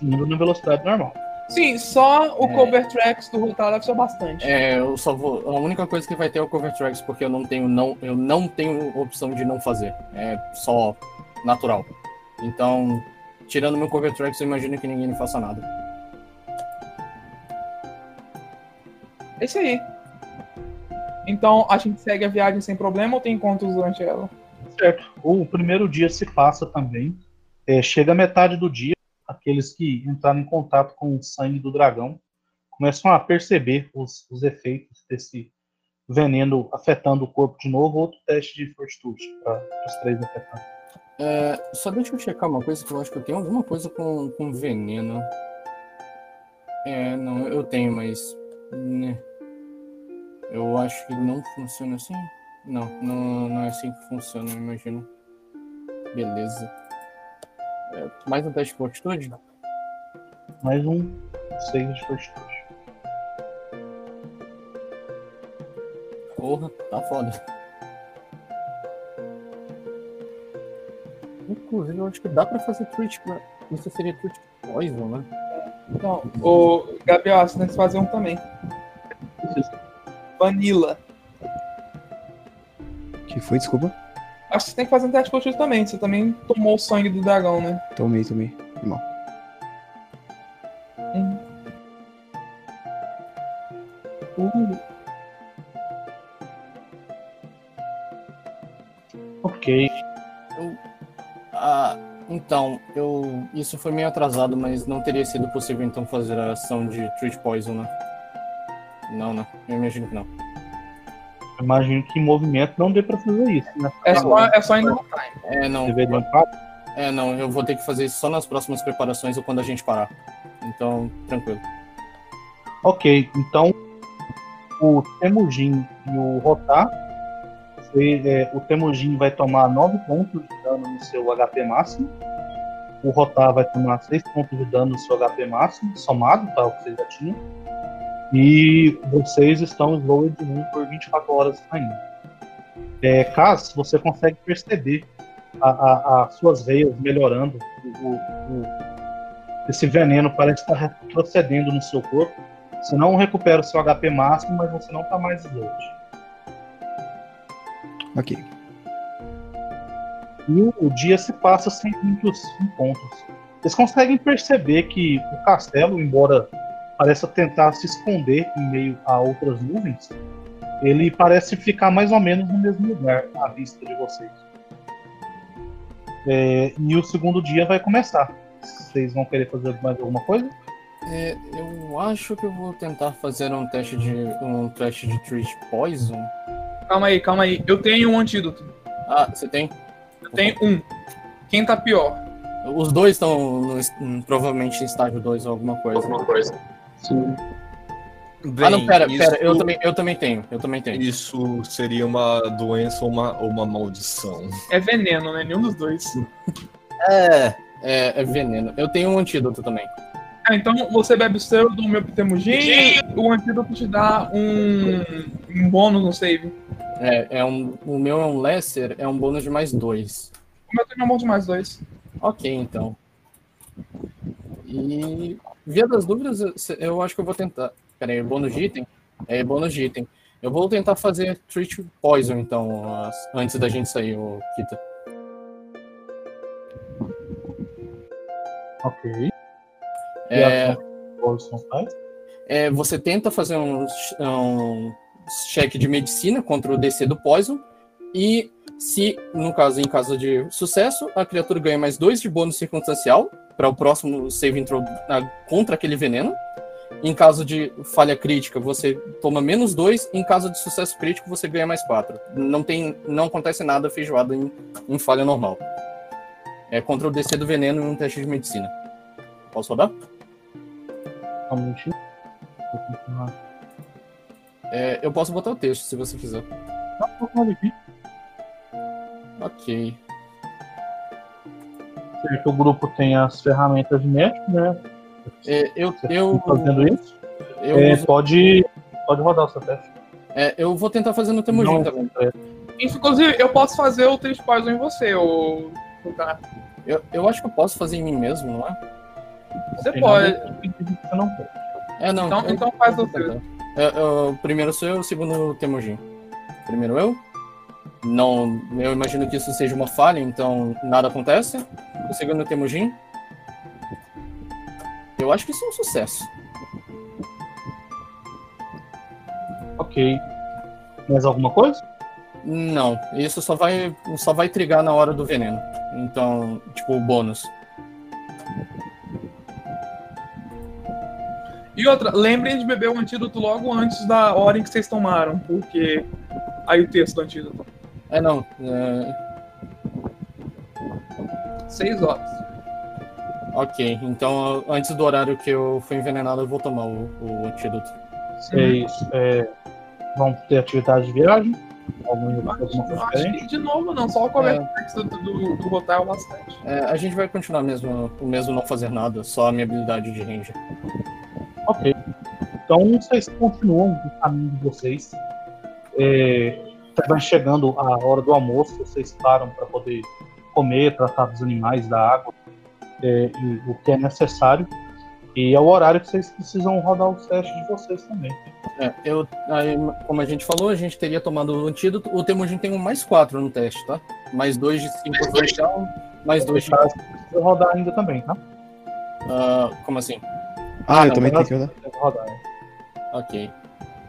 Indo na velocidade normal. Sim, só o É. cover tracks do Rotar deve ser bastante. É, eu só vou. A única coisa que vai ter é o cover tracks, porque eu não tenho não, eu não tenho opção de não fazer. É só natural. Então, tirando meu cover tracks, eu imagino que ninguém faça nada. É isso aí. Então a gente segue a viagem sem problema ou tem encontros durante ela? Certo. O primeiro dia se passa também. É, chega a metade do dia, aqueles que entraram em contato com o sangue do dragão começam a perceber os, os efeitos desse veneno afetando o corpo de novo. Outro teste de fortitude para os três afetados. É, só deixa eu checar uma coisa que eu acho que eu tenho alguma coisa com, com veneno. É, não, eu tenho, mas. Né, eu acho que não funciona assim. Não, não, não é assim que funciona, eu imagino. Beleza. É, mais um teste de fortitude? Mais um seis de fortitude. Porra, tá foda. Inclusive, eu acho que dá pra fazer Twitch. Isso seria Twitch Poison, né? Então, o Gabriel, você tem que fazer um também. Vanilla. Que foi, desculpa? Acho que você tem que fazer um teste fortitude também. Você também tomou o sangue do dragão, né? Tomei, tomei. Irmão. Uh, Ok. Ah, então, eu. Isso foi meio atrasado, mas não teria sido possível então fazer a ação de Treat Poison, né? Não, né? Eu imagino que não. Imagino que em movimento não dê para fazer isso. Né? é, só, é só ainda no time. É, não. É, não, eu vou ter que fazer isso só nas próximas preparações ou quando a gente parar. Então, tranquilo. Ok, então o Temujin e o Rotar, você, é, o Temujin vai tomar 9 pontos de dano no seu HP máximo. O Rotar vai tomar 6 pontos de dano no seu HP máximo, somado, tá? O que vocês já tinham. E vocês estão slowed 1 por 24 horas ainda. É, Caso você consegue perceber as suas veias melhorando, o- o- esse veneno parece estar retrocedendo no seu corpo. Você não recupera o seu HP máximo, mas você não está mais slowed. Ok. E o, o dia se passa sem muitos encontros. Vocês conseguem perceber que o castelo, embora pareça tentar se esconder em meio a outras nuvens, ele parece ficar mais ou menos no mesmo lugar à vista de vocês. É, e o segundo dia vai começar. Vocês vão querer fazer mais alguma coisa? É, eu acho que eu vou tentar fazer um teste de. um teste de Treat Poison. Calma aí, calma aí. Eu tenho um antídoto. Ah, você tem? Eu tenho um. Quem tá pior? Os dois estão provavelmente em estágio 2 ou alguma coisa. Sim. ah, não, pera, isso- pera, eu também, eu também tenho, eu também tenho. Isso seria uma doença ou uma, ou uma maldição? É veneno, né? Nenhum dos dois. É. É, é veneno. Eu tenho um antídoto também. Ah, então você bebe o seu, do meu Temujin, e o antídoto te dá um, um bônus no save. É, é um, o meu é um Lesser, é um bônus de mais dois. O meu tem um bônus de mais dois. Ok, então. E via das dúvidas, eu- acho que eu vou tentar. Pera aí, bônus de item? É, bônus de item. Eu vou tentar fazer Treat Poison, então, antes da gente sair, o Kita. Ok. É, é, você tenta fazer um, um cheque de medicina contra o DC do Poison. E se, no caso, em caso de sucesso, a criatura ganha mais dois de bônus circunstancial para o próximo save intro na- contra aquele veneno. Em caso de falha crítica, você toma menos dois. Em caso de sucesso crítico, você ganha mais quatro. Não tem, não acontece nada feijoada em, em falha normal. É contra o DC do veneno em um teste de medicina. Posso rodar? Um. É, eu posso botar o texto se você quiser. Não, não pode vir. Ok. Certo, o grupo tem as ferramentas de médico, né? É, eu, eu, fazendo isso? eu, É, uso- pode, pode rodar o seu teste. é, eu vou tentar fazer no Temujin também. é, Inclusive, eu posso fazer o Três Poison em você, ou. Tá. Eu, eu acho que eu posso fazer em mim mesmo, não é? Você tem pode. Você não pode. É, não. Então- eu- então faz vou tentar. É, eu- primeiro sou eu, segundo o Temujin. Primeiro eu. Não, eu imagino que isso seja uma falha, então nada acontece. O segundo o Temujin. Eu acho que isso é um sucesso. Ok. Mais alguma coisa? Não, isso só vai, só vai trigar na hora do veneno. Então, tipo, o bônus. E outra, lembrem de beber o antídoto logo antes da hora em que vocês tomaram, porque. Aí o texto do antídoto. É, não. é, Seis horas. ok, então antes do horário que eu fui envenenado, eu vou tomar o, o antídoto. Vocês é, vão ter atividade de viagem? Alguma, alguma coisa Acho diferente? que de novo não, só o Covertex do, do, do Rotar é o bastante. É, a gente vai continuar mesmo, o mesmo não fazer nada, só a minha habilidade de ranger. Ok. Então vocês continuam no caminho de vocês. É, vai chegando a hora do almoço, vocês param para poder comer, tratar dos animais, da água, é, e o que é necessário. E é o horário que vocês precisam rodar os testes de vocês também. É, eu, aí, como a gente falou, a gente teria tomado o antídoto. O Temujin tem um mais 4 no teste, tá? Mais 2 de 5 potencial, mais 2 de. Precisa rodar ainda também, tá? Ah, como assim? Ah, eu não, também tenho que rodar. Né? Ok.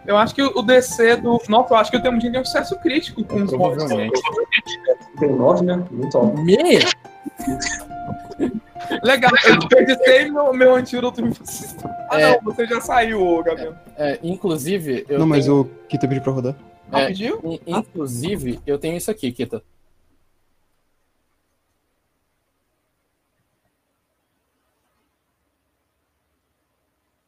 Eu acho que o DC do. Nossa, eu acho que o Temujin tem um sucesso crítico com os. Provavelmente. Tem nove, né? Muito alto. Me? Legal, eu desperdicei meu, meu antídoto você. Ah, É. não, você já saiu, Gabriel. É, inclusive, eu Não, mas tenho, o Kita pediu pra rodar. Ah, É. pediu? in- inclusive, eu tenho isso aqui, Kita.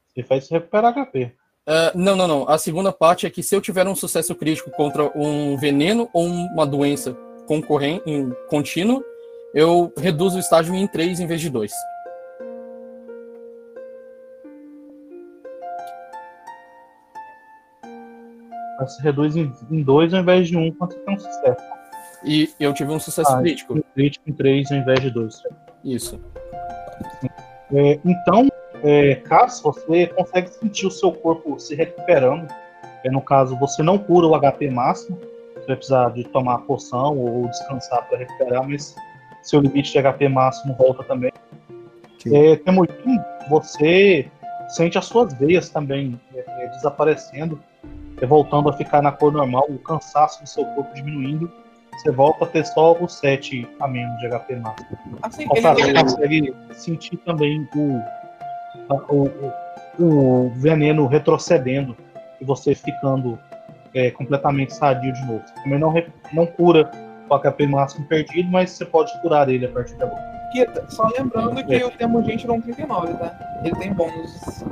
Você faz recuperar HP. Ah, não, não, não. A segunda parte é que se eu tiver um sucesso crítico contra um veneno ou uma doença concorrente, em contínuo, eu reduzo o estágio em 3 em vez de 2. Você reduz em, em dois ao invés de um quando você tem um sucesso. E eu tive um sucesso Ah, crítico. Crítico em três ao invés de dois. Isso. É, então, é, caso você consegue sentir o seu corpo se recuperando, é, no caso você não cura o HP máximo, você vai precisar de tomar a poção ou descansar para recuperar, mas seu limite de HP máximo volta também. Ok. É, Temujin, você sente as suas veias também é, é, desaparecendo, é, voltando a ficar na cor normal, o cansaço do seu corpo diminuindo. Você volta a ter só o 7 a menos de HP máximo. Assim, Ao caso, ele, você consegue sentir também o, o, o, o veneno retrocedendo e você ficando é, completamente sadio de novo. Também não, não cura o HP máximo perdido, mas você pode curar ele a partir de agora. Kita, só lembrando que o Temujin tirou um 39, tá? Ele tem bônus.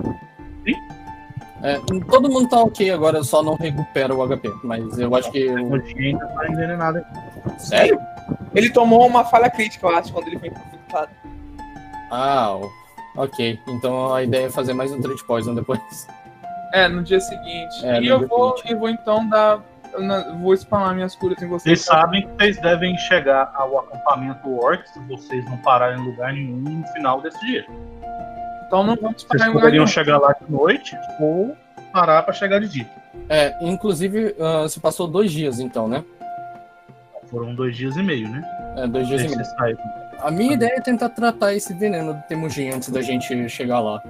É, todo mundo tá ok agora, só não recupera o HP. Mas eu acho que. O dia ainda tá envenenado. Sério? Ele tomou uma falha crítica, eu acho, quando ele foi infectado. Ah, o- ok. Então a ideia é fazer mais um Treat Poison depois. É, no dia seguinte. É, e eu vou, seguinte. eu vou então dar. Vou spamar minhas curas em vocês. Vocês sabem que vocês devem chegar ao acampamento Orc se vocês não pararem em lugar nenhum no final desse dia. Então não vamos Vocês spamar em lugar poderiam nenhum. chegar lá de noite ou parar para chegar de dia. É, inclusive, ah, se passou dois dias então, né? Foram dois dias e meio, né? É, dois dias e meio. vocês saíram. A minha ideia é tentar tratar esse veneno do Temujin antes da gente chegar lá.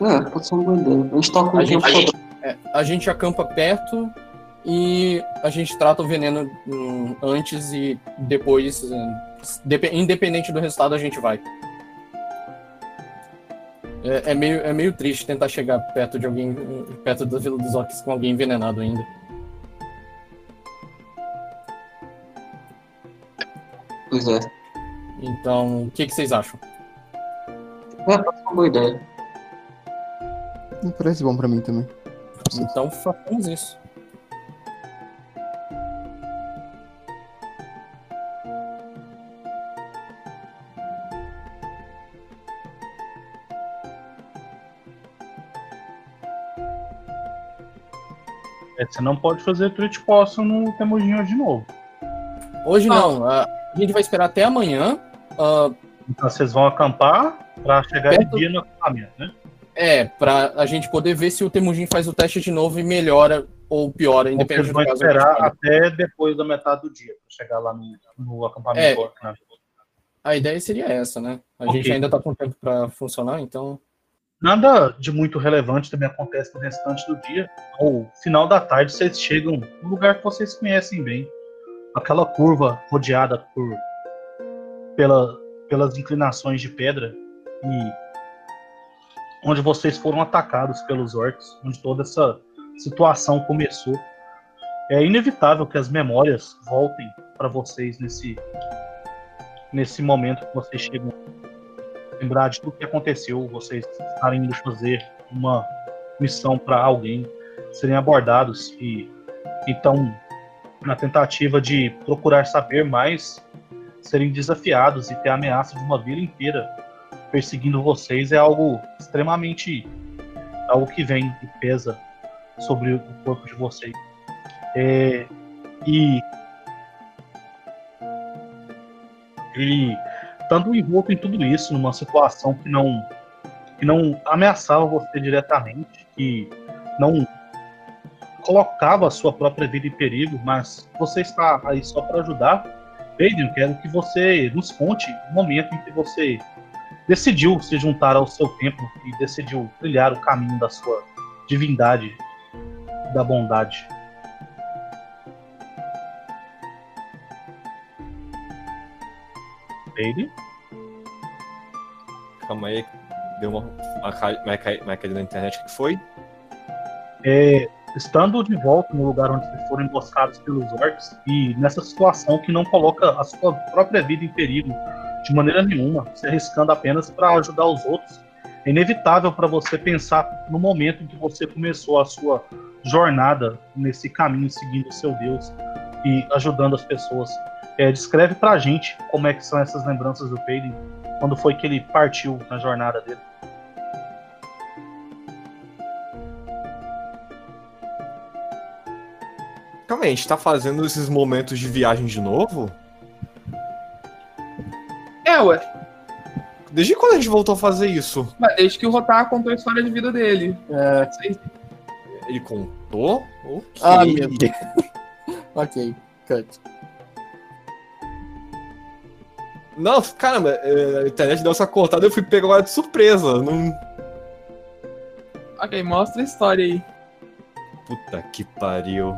É, pode ser uma boa ideia. A gente tá com A o tempo gente-. É, a gente acampa perto e a gente trata o veneno hum, antes e depois, hum, depe- independente do resultado, a gente vai. É, é meio, é meio triste tentar chegar perto de alguém, perto da Vila dos Orcs com alguém envenenado ainda. Pois é. Então, o que, que vocês acham? É, pode ser uma boa ideia. Não parece bom pra mim também. Então, façamos isso. É, você não pode fazer Treat Possum no Temujin de novo. Hoje não, a, a gente vai esperar até amanhã. ah, Então vocês vão acampar pra chegar Perto- de dia no acampamento, né? É, pra a gente poder ver se o Temujin faz o teste de novo e melhora ou piora, Ou independente do caso. esperar a, gente vai. até depois da metade do dia, pra chegar lá no, no acampamento. É. né? a ideia seria essa, né? A Ok. gente ainda tá com tempo pra funcionar, então. Nada de muito relevante também acontece no restante do dia. Ao final da tarde, vocês chegam num lugar que vocês conhecem bem. Aquela curva rodeada por pela, pelas inclinações de pedra e onde vocês foram atacados pelos orcs, onde toda essa situação começou. É inevitável que as memórias voltem para vocês nesse nesse momento que vocês chegam lembrar de tudo que aconteceu, vocês estarem indo fazer uma missão para alguém, serem abordados e então na tentativa de procurar saber mais, serem desafiados e ter a ameaça de uma vila inteira perseguindo vocês é algo extremamente algo que vem e pesa sobre o corpo de vocês. É, e e estando envolto em tudo isso, numa situação que não que não ameaçava você diretamente, que não colocava a sua própria vida em perigo, mas você está aí só para ajudar. Aiden, quero que você nos conte o momento em que você decidiu se juntar ao seu templo e decidiu trilhar o caminho da sua divindade, da bondade. Aiden? Calma aí. Deu uma, uma, uma, uma caída na internet. Que foi? é, estando de volta no lugar onde foram emboscados pelos orcs e nessa situação que não coloca a sua própria vida em perigo de maneira nenhuma, se arriscando apenas para ajudar os outros, é inevitável para você pensar no momento em que você começou a sua jornada nesse caminho seguindo o seu Deus e ajudando as pessoas. É, descreve pra gente como é que são essas lembranças do Peyton, quando foi que ele partiu na jornada dele. Calma aí, a gente tá fazendo esses momentos de viagem de novo? É, ué. Desde quando a gente voltou a fazer isso? Mas Desde que o Rotar contou a história de vida dele. É... Ele contou? Ok. Ah, meu Deus. ok, cut. Não, caramba, é, a internet deu essa cortada eu fui pegar ela de surpresa. Não... Ok, mostra a história aí. Puta que pariu.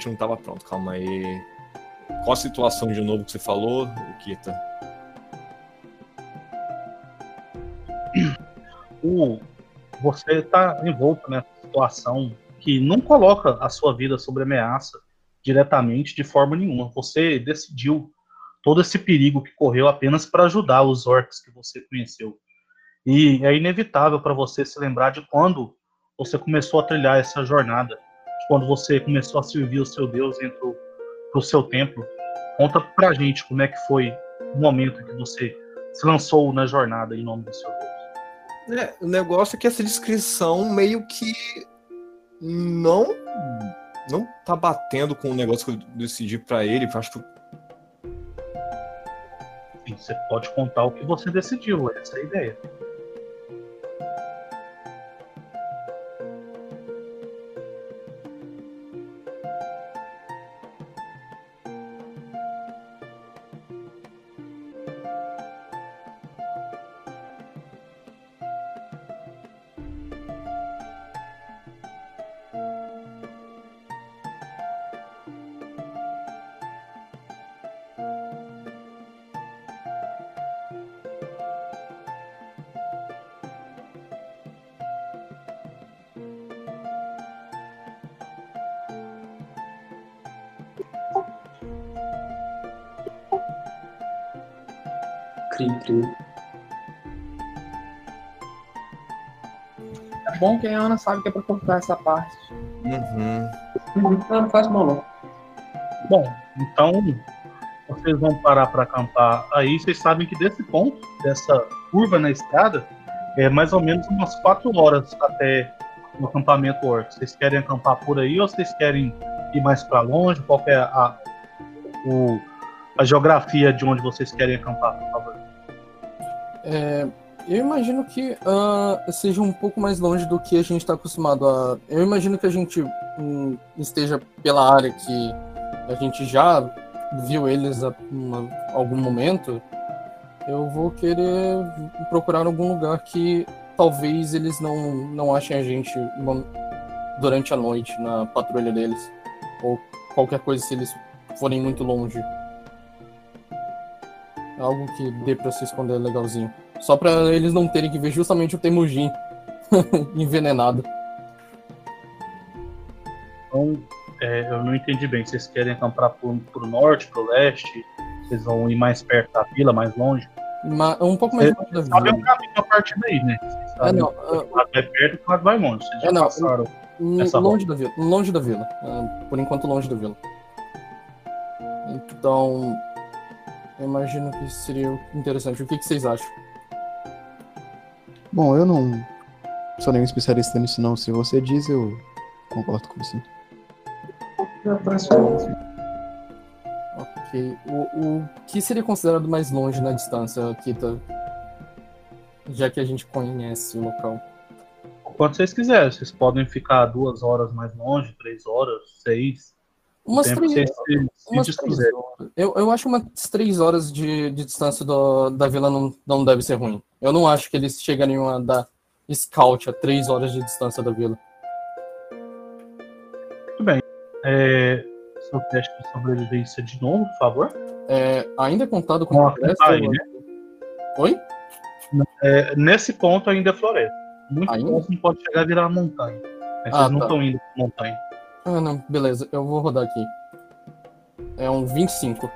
Realmente não tava pronto, calma aí. Qual a situação de novo que você falou, Kita? o você está envolto nessa situação que não coloca a sua vida sob ameaça diretamente de forma nenhuma. Você decidiu todo esse perigo que correu apenas para ajudar os orcs que você conheceu. E é inevitável para você se lembrar de quando você começou a trilhar essa jornada, quando você começou a servir o seu Deus dentro do seu templo. Conta pra gente como é que foi o momento que você se lançou na jornada em nome do seu Deus. É, o negócio é que essa descrição meio que não não tá batendo com o negócio que eu decidi pra ele. Acho que você pode contar o que você decidiu, essa é a ideia. É bom que a Ana sabe que é pra cortar essa parte. Uhum. Não, não faz mal não. Bom, então vocês vão parar para acampar aí. Vocês sabem que desse ponto, dessa curva na estrada, é mais ou menos umas quatro horas até o acampamento orc. Vocês querem acampar por aí ou vocês querem ir mais para longe? Qual é a, o, a geografia de onde vocês querem acampar, por favor? É, eu imagino que ah, seja um pouco mais longe do que a gente está acostumado a. Eu imagino que a gente hum, esteja pela área que a gente já viu eles a uma- algum momento. Eu vou querer procurar algum lugar que talvez eles não, não achem a gente uma- durante a noite na patrulha deles. Ou qualquer coisa se eles forem muito longe. Algo que dê pra se esconder legalzinho. Só pra eles não terem que ver justamente o Temujin envenenado. Então, é, eu não entendi bem. Vocês querem acampar pro, pro norte, pro leste? Vocês vão ir mais perto da vila, mais longe? Ma- um pouco mais longe da Sabe o vila. caminho a partir daí, né? É, não. o lado vai perto o lado vai longe. Vocês já É, não, passaram. Essa longe da vila. Longe da vila. Ah, por enquanto, longe da vila. Então, eu imagino que seria interessante. O que, que vocês acham? Bom, eu não sou nenhum especialista nisso, não. Se você diz, eu concordo com você. Ok. O, o que seria considerado mais longe na distância, Kita? Já que a gente conhece o local. Quanto vocês quiserem. Vocês podem ficar duas horas mais longe, três horas, seis. Umas três, se, se umas três horas. Eu, eu acho umas três horas de, de distância do- da vila não, não deve ser ruim. Eu não acho que eles chegariam a dar scout a três horas de distância da vila. Muito bem. É, seu teste de sobrevivência de novo, por favor. É, ainda é contado com Vamos floresta? aí, né? Oi? É, nesse ponto ainda é floresta. Muito Ainda? pode chegar a virar montanha. Mas Ah, vocês não tá. estão indo pra montanha. Ah, não, beleza. Eu vou rodar aqui. É um 25.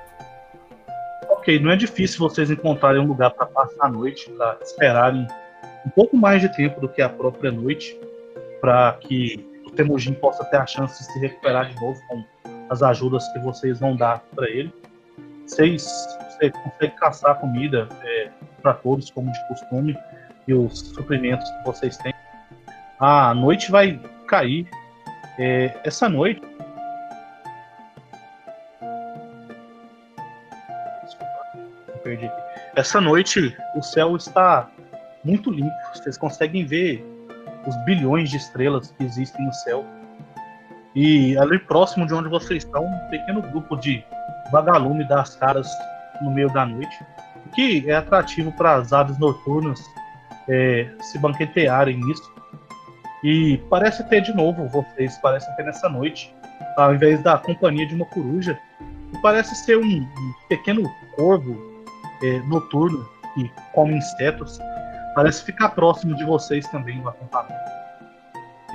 Ok, não é difícil vocês encontrarem um lugar para passar a noite, para esperarem um pouco mais de tempo do que a própria noite, para que o Temujin possa ter a chance de se recuperar de novo com as ajudas que vocês vão dar para ele. Vocês você consegue caçar comida para todos, como de costume, e os suprimentos que vocês têm. A noite vai cair. É, essa noite. Desculpa, perdi. Essa noite o céu está muito limpo. Vocês conseguem ver os bilhões de estrelas que existem no céu. E ali próximo de onde vocês estão, um pequeno grupo de vagalume das caras no meio da noite, o que é atrativo para as aves noturnas é, se banquetearem nisso. E parece ter de novo, vocês parecem ter nessa noite, ao invés da companhia de uma coruja, parece ser um, um pequeno corvo é, noturno que come insetos, parece ficar próximo de vocês também no acampamento.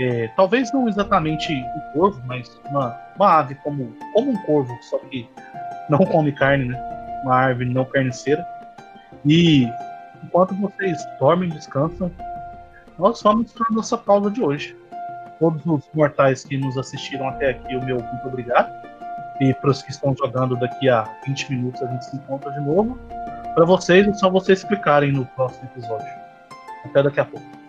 É, talvez não exatamente um corvo, mas uma, uma ave como, como um corvo, só que não come carne, né? Uma árvore não carniceira. E enquanto vocês dormem descansam, nós vamos para a nossa pausa de hoje. Todos os mortais que nos assistiram até aqui, o meu muito obrigado. E para os que estão jogando daqui a 20 minutos, a gente se encontra de novo. Para vocês, é só vocês explicarem no próximo episódio. Até daqui a pouco.